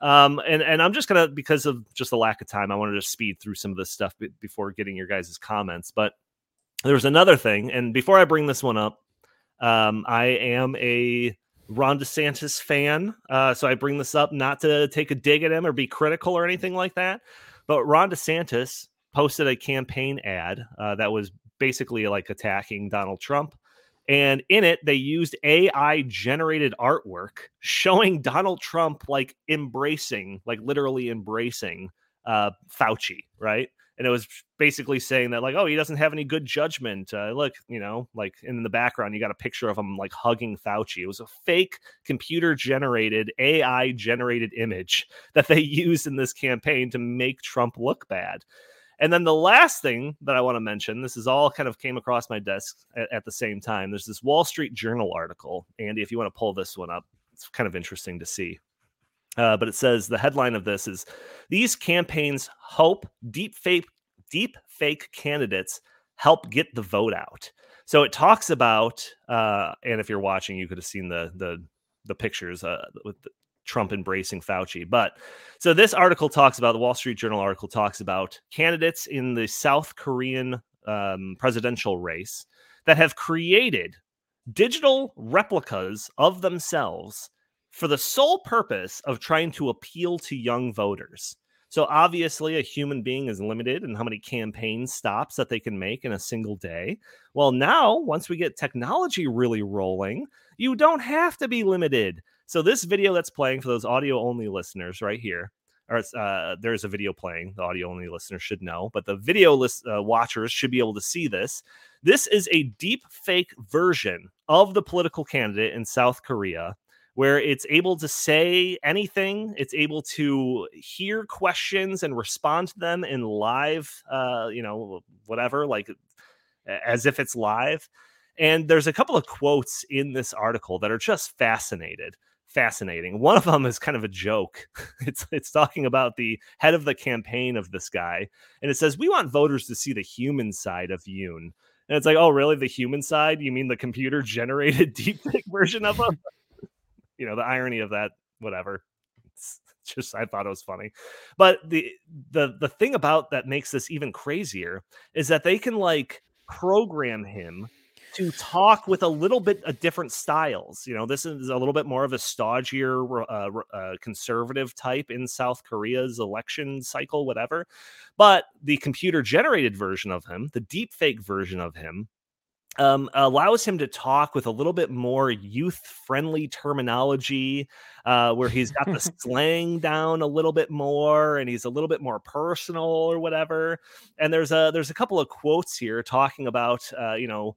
A: Um, and and I'm just gonna because of just the lack of time, I wanted to speed through some of this stuff b- before getting your guys' comments. But there was another thing, and before I bring this one up, um, I am a Ron DeSantis fan, uh, so I bring this up not to take a dig at him or be critical or anything like that. But Ron DeSantis posted a campaign ad uh, that was basically like attacking Donald Trump. And in it, they used AI generated artwork showing Donald Trump like embracing, like literally embracing uh, Fauci, right? And it was basically saying that, like, oh, he doesn't have any good judgment. Uh, look, you know, like in the background, you got a picture of him like hugging Fauci. It was a fake computer generated, AI generated image (laughs) that they used in this campaign to make Trump look bad. And then the last thing that I want to mention, this is all kind of came across my desk at, at, the same time. There's this Wall Street Journal article. Andy, if you want to pull this one up, it's kind of interesting to see. Uh, but it says the headline of this is these campaigns hope deep fake deep fake candidates help get the vote out. So it talks about, uh, and if you're watching, you could have seen the the the pictures uh, with Trump embracing Fauci. But so this article talks about the Wall Street Journal article talks about candidates in the South Korean um, presidential race that have created digital replicas of themselves for the sole purpose of trying to appeal to young voters. So obviously, a human being is limited in how many campaign stops that they can make in a single day. Well, now, once we get technology really rolling, you don't have to be limited. So this video that's playing for those audio only listeners right here, or uh, there's a video playing. The audio only listeners should know, but the video list uh, watchers should be able to see this. This is a deep fake version of the political candidate in South Korea where it's able to say anything. It's able to hear questions and respond to them in live, uh, you know, whatever, like as if it's live. And there's a couple of quotes in this article that are just fascinated fascinating. One of them is kind of a joke. (laughs) It's it's talking about the head of the campaign of this guy, and it says we want voters to see the human side of Yoon. And it's like, oh, really? The human side? You mean the computer generated (laughs) deepfake version of him? You know, the irony of that, whatever. It's (laughs) just I thought it was funny. But the the the thing about that makes this even crazier is that they can like program him to talk with a little bit of different styles. You know, this is a little bit more of a stodgier, uh, uh, conservative type in South Korea's election cycle, whatever. But the computer generated version of him, the deep fake version of him, um, allows him to talk with a little bit more youth friendly terminology, uh, where he's got the (laughs) slang down a little bit more and he's a little bit more personal or whatever. And there's a there's a couple of quotes here talking about uh, you know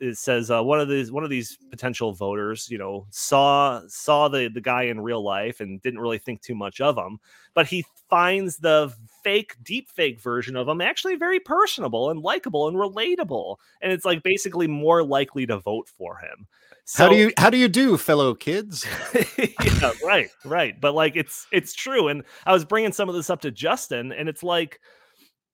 A: it says uh, one of these one of these potential voters, you know, saw saw the the guy in real life and didn't really think too much of him, but he finds the fake deep fake version of him actually very personable and likable and relatable, and it's like basically more likely to vote for him.
D: So, how do you how do you do, fellow kids? (laughs)
A: yeah, right, right. But like it's it's true, and I was bringing some of this up to Justin, and it's like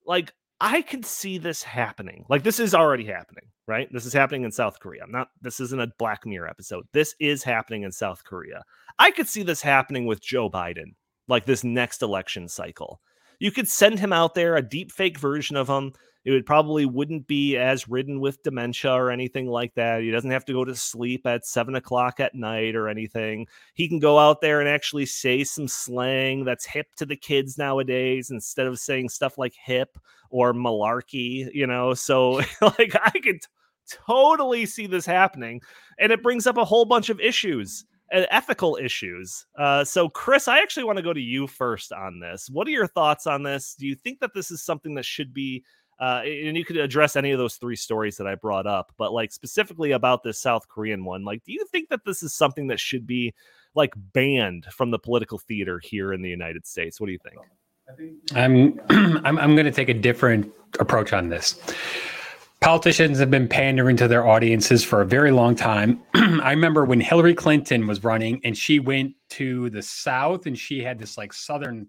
A: like I could see this happening. Like this is already happening, right? This is happening in South Korea. I'm not this isn't a Black Mirror episode. This is happening in South Korea. I could see this happening with Joe Biden, like this next election cycle. You could send him out there, a deep fake version of him. It would probably wouldn't be as ridden with dementia or anything like that. He doesn't have to go to sleep at seven o'clock at night or anything. He can go out there and actually say some slang that's hip to the kids nowadays instead of saying stuff like hip or malarkey, you know. So (laughs) like I could totally see this happening. And it brings up a whole bunch of issues ethical issues. Uh, so, Chris, I actually want to go to you first on this. What are your thoughts on this? Do you think that this is something that should be, uh, and you could address any of those three stories that I brought up, but like specifically about this South Korean one, like, do you think that this is something that should be like banned from the political theater here in the United States? What do you think?
E: I'm (clears throat) I'm I'm going to take a different approach on this. Politicians have been pandering to their audiences for a very long time. (clears throat) I remember when Hillary Clinton was running and she went to the South and she had this like Southern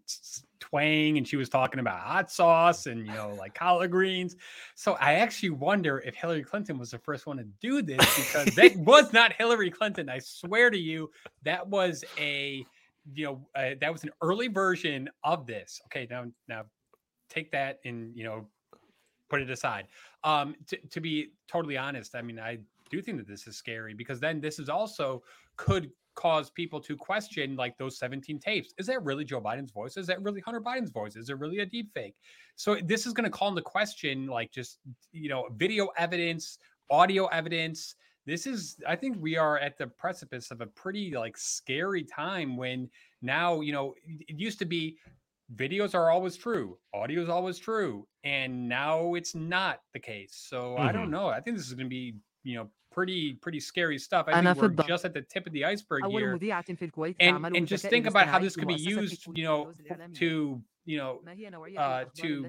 E: twang and she was talking about hot sauce and, you know, like collard greens. So I actually wonder if Hillary Clinton was the first one to do this because that (laughs) was not Hillary Clinton. I swear to you, that was a, you know, uh, that was an early version of this. Okay. Now, now take that and, you know, put it aside. Um, to, to be totally honest, I mean, I do think that this is scary because then this is also could cause people to question like those 17 tapes. Is that really Joe Biden's voice? Is that really Hunter Biden's voice? Is it really a deep fake? So this is going to call into question like just, you know, video evidence, audio evidence. This is, I think we are at the precipice of a pretty like scary time when now, you know, it used to be videos are always true, audio is always true, and now it's not the case. So mm-hmm. I don't mm-hmm. know. I think this is going to be you know pretty pretty scary stuff. I think we're just at the tip of the iceberg here. And, and just think about how this could be used, you know, to you know, uh, to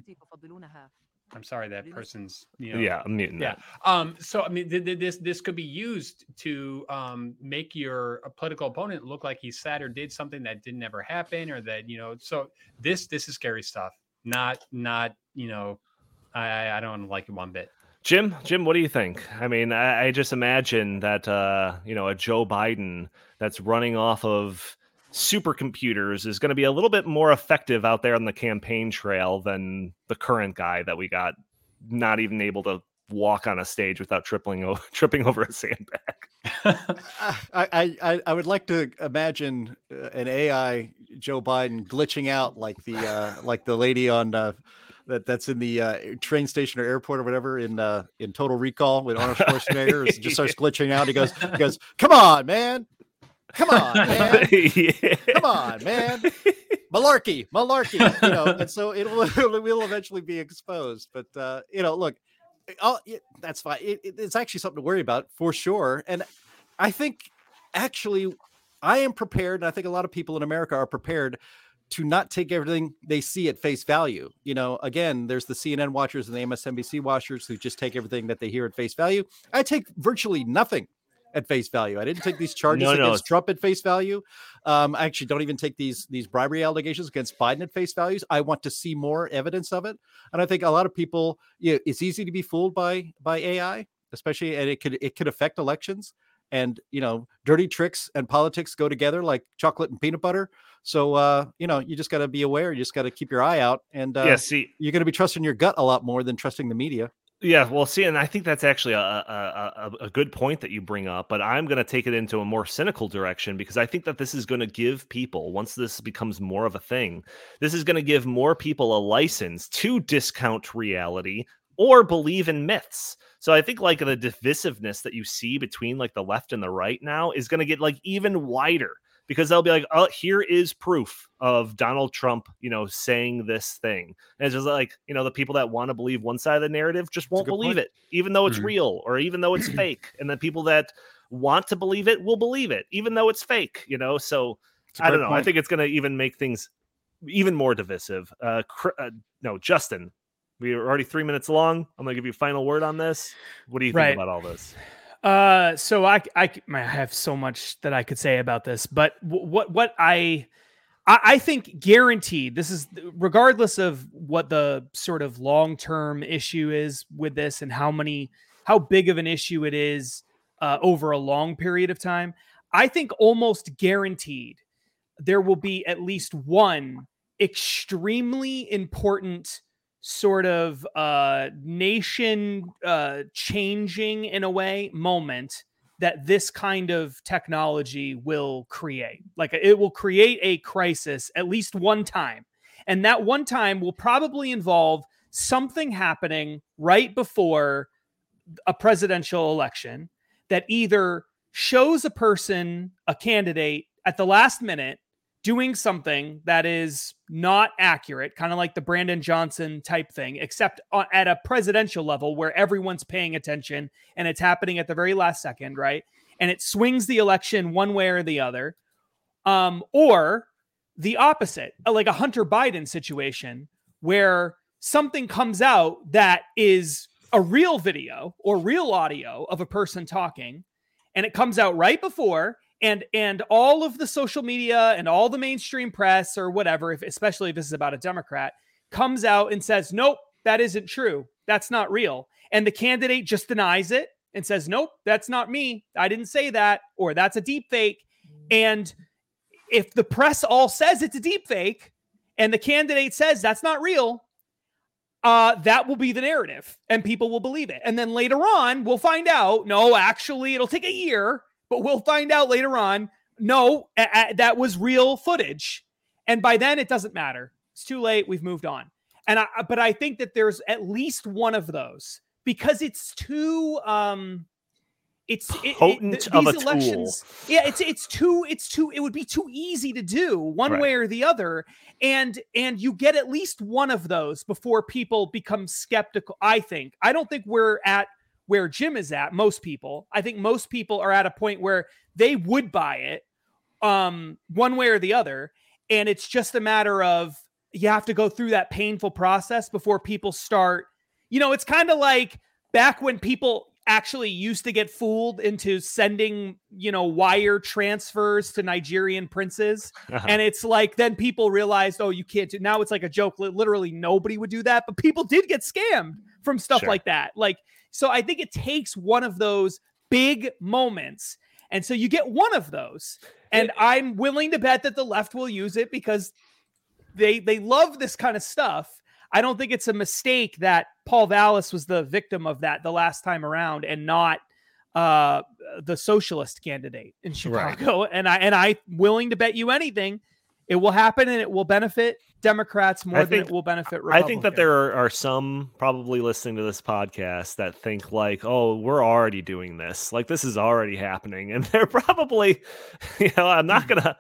E: I'm sorry, that person's you know,
A: yeah, I'm muting
E: yeah. Um, so I mean, th- th- this this could be used to um make your political opponent look like he said or did something that didn't ever happen, or that you know. So this this is scary stuff. Not not you know, I I don't like it one bit.
A: Jim, Jim, what do you think? I mean, I, I just imagine that uh, you know a Joe Biden that's running off of supercomputers is going to be a little bit more effective out there on the campaign trail than the current guy that we got not even able to walk on a stage without tripling over, (laughs) tripping over a sandbag. (laughs)
D: I, I I would like to imagine uh, an AI Joe Biden glitching out like the uh, like the lady on uh, that that's in the uh, train station or airport or whatever in uh, in Total Recall with Arnold Schwarzenegger just starts (laughs) glitching out. He goes he goes, "Come on, man." Come on, man. (laughs) yeah. Come on, man. Malarkey, malarkey. You know, and so it'll (laughs) it will eventually be exposed. But uh, you know, look, it, that's fine. It, it, it's actually something to worry about for sure. And I think actually, I am prepared, and I think a lot of people in America are prepared to not take everything they see at face value. You know, again, there's the CNN watchers and the MSNBC watchers who just take everything that they hear at face value. I take virtually nothing at face value. I didn't take these charges no, against no. Trump at face value. Um, I actually don't even take these these bribery allegations against Biden at face values. I want to see more evidence of it, and I think a lot of people. You know, it's easy to be fooled by by AI, especially, and it could it could affect elections. And you know, dirty tricks and politics go together like chocolate and peanut butter. So uh, you know, you just got to be aware. You just got to keep your eye out, and uh,
A: yeah, see,
D: you're going to be trusting your gut a lot more than trusting the media.
A: Yeah, well, see, and I think that's actually a, a, a, a good point that you bring up, but I'm going to take it into a more cynical direction because I think that this is going to give people, once this becomes more of a thing, this is going to give more people a license to discount reality or believe in myths. So I think like the divisiveness that you see between like the left and the right now is going to get like even wider because they'll be like, oh, here is proof of Donald Trump, you know, saying this thing. And it's just like, you know, the people that want to believe one side of the narrative just won't believe point. it, even though it's mm-hmm. real or even though it's (clears throat) fake. And the people that want to believe it will believe it, even though it's fake, you know? So I don't know. Point. I think it's going to even make things even more divisive. Uh, cr- uh, no, Justin, we are already three minutes long. I'm going to give you a final word on this. What do you think right. about all this?
F: Uh, so I, I, I have so much that I could say about this, but what, what I, I, think guaranteed this is regardless of what the sort of long term issue is with this and how many, how big of an issue it is uh, over a long period of time. I think almost guaranteed there will be at least one extremely important sort of uh, nation uh, changing in a way moment that this kind of technology will create. Like it will create a crisis at least one time. And that one time will probably involve something happening right before a presidential election that either shows a person, a candidate at the last minute doing something that is not accurate, kind of like the Brandon Johnson type thing, except at a presidential level where everyone's paying attention and it's happening at the very last second, right? And it swings the election one way or the other. Um, or the opposite, uh, like a Hunter Biden situation where something comes out that is a real video or real audio of a person talking and it comes out right before and and all of the social media and all the mainstream press or whatever if, especially if this is about a democrat comes out and says nope that isn't true. That's not real. And the candidate just denies it and says nope that's not me. I didn't say that or that's a deep fake and if the press all says it's a deep fake and the candidate says that's not real uh, that will be the narrative and people will believe it. And then later on, we'll find out no, actually, it'll take a year, but we'll find out later on no, a- a- that was real footage. And by then, it doesn't matter. It's too late. We've moved on. And I, but I think that there's at least one of those because it's too, um, it's it- it-
A: Potent
F: th-
A: of a
F: these
A: tool.
F: elections. Yeah, it's it's too it's too it would be too easy to do one
A: Right.
F: way or the other and and you get at least one of those before people become skeptical i think i don't think we're at where jim is at most people i think most people are at a point where they would buy it um one way or the other and it's just a matter of you have to go through that painful process before people start you know it's kind of like back when people actually used to get fooled into sending you know wire transfers to nigerian princes
A: Uh-huh.
F: and it's like then people realized oh you can't do now it's like a joke literally nobody would do that but people did get scammed from stuff
A: Sure.
F: like that like so i think it takes one of those big moments and so you get one of those. And i'm willing to bet that the left will use it because they they love this kind of stuff. I don't think it's a mistake that Paul Vallas was the victim of that the last time around and not uh the socialist candidate in
A: Right.
F: chicago. And i and i'm willing to bet you anything it will happen and it will benefit democrats more
A: I
F: than
A: think-
F: it will benefit
A: I think that there are, are some probably listening to this podcast that think like, oh, we're already doing this. Like this is already happening. (laughs) And they're probably, (laughs) you know, I'm not mm-hmm. gonna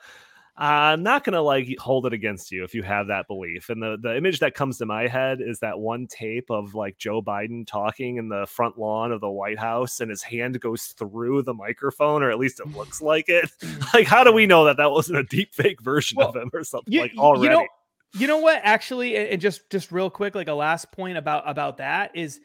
A: I'm not gonna like hold it against you if you have that belief. And the, the image that comes to my head is that one tape of like Joe Biden talking in the front lawn of the White House and his hand goes through the microphone, or at least it looks (laughs) like it. (laughs) like, how do we know that that wasn't a deep fake version of him or something
F: you,
A: like
F: you know you know what actually and and just just real quick like a last point about about that is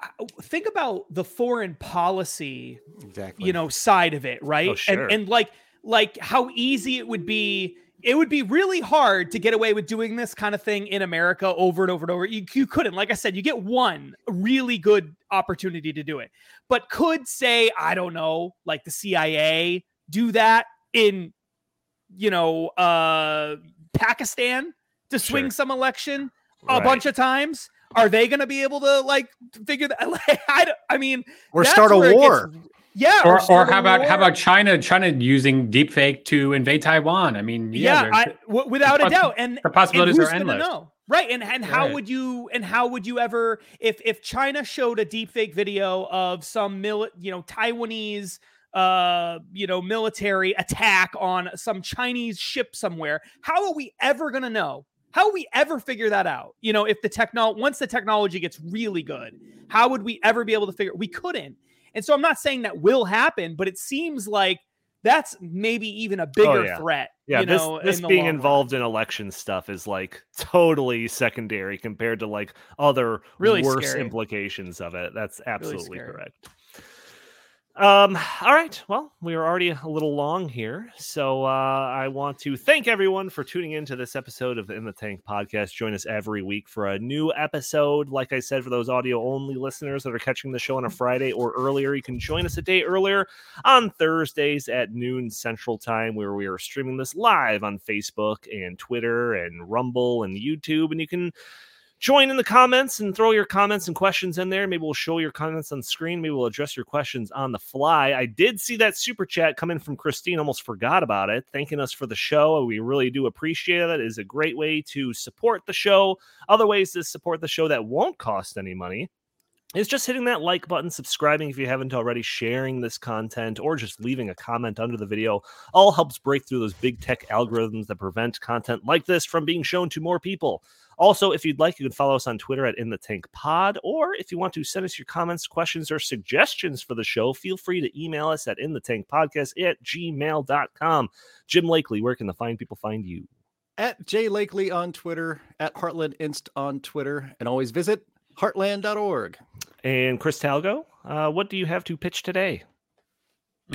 F: uh, think about the foreign policy
D: Exactly.
F: you know side of it right
A: Oh, sure.
F: and and like like how easy it would be it would be really hard to get away with doing this kind of thing in america over and over and over. You, you couldn't. Like i said you get one really good opportunity to do it. But could say i don't know like the cia do that in you know uh pakistan to swing
A: Sure.
F: some election a bunch of times? Are they going to be able to like figure that (laughs) I, I mean
D: or start a
F: it gets-
D: war.
F: Yeah
E: Or, or
F: a
E: how about how about China China using deepfake to invade Taiwan? I mean, yeah,
F: yeah, I, w- without a doubt and
E: the possibilities
F: and
E: are endless.
F: know? right and and how
E: Right.
F: would you and how would you ever if if china showed a deepfake video of some mil you know taiwanese uh you know military attack on some chinese ship somewhere how are we ever going to know how we ever figure that out you know if the techno once the technology gets really good how would we ever be able to figure we couldn't and so i'm not saying that will happen but it seems like that's maybe even a oh, bigger
A: Oh, yeah.
F: threat
A: Yeah,
F: you
A: this
F: know,
A: this
F: in
A: being
F: long run.
A: involved in election stuff is like totally secondary compared to like other
F: Really
A: worse
F: scary.
A: implications of it. That's absolutely
F: scary.
A: correct. Um, all right. Well, we are already a little long here. So uh, I want to thank everyone for tuning into this episode of the In the Tank podcast. Join us every week for a new episode. Like I said, for those audio only listeners that are catching the show on a Friday or earlier, you can join us a day earlier on Thursdays at noon Central Time, where we are streaming this live on Facebook and Twitter and Rumble and YouTube. And you can join in the comments and throw your comments and questions in there. Maybe we'll show your comments on screen. Maybe we'll address your questions on the fly. I did see that super chat come in from Christine. Almost forgot about it. Thanking us for the show. We really do appreciate it. It is a great way to support the show. Other ways to support the show that won't cost any money is just hitting that like button, subscribing if you haven't already, sharing this content, or just leaving a comment under the video. All helps break through those big tech algorithms that prevent content like this from being shown to more people. Also, if you'd like, you can follow us on Twitter at In the Tank Pod, or if you want to send us your comments, questions, or suggestions for the show, feel free to email us at In the Tank Podcast at gmail.com. Jim Lakely, where can the fine people find you?
D: At Jay Lakely on Twitter, at Heartland Inst on Twitter, and always visit heartland.org.
A: And Chris Talgo, uh, what do you have to pitch today?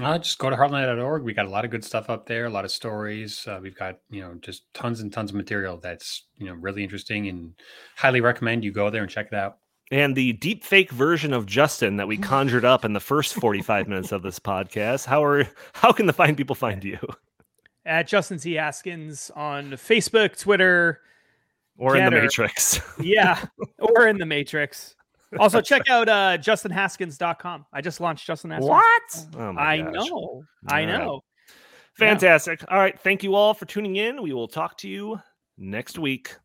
E: Uh, just go to heartland.org. We got a lot of good stuff up there, a lot of stories. Uh, we've got, you know, just tons and tons of material that's, you know, really interesting and highly recommend you go there and check it out.
A: And the deep fake version of Justin that we (laughs) conjured up in the first 45 minutes of this podcast. How are how can the fine people find you?
F: At Justin C. Haskins on Facebook, Twitter,
A: Or in the. Matrix. (laughs)
F: yeah, or in the Matrix. Also, (laughs) check out uh, justinhaskins.com. I just launched Justin Haskins.
A: What? Oh
F: I
A: gosh.
F: know. I
A: All right.
F: know.
A: Fantastic. All right. Thank you all for tuning in. We will talk to you next week.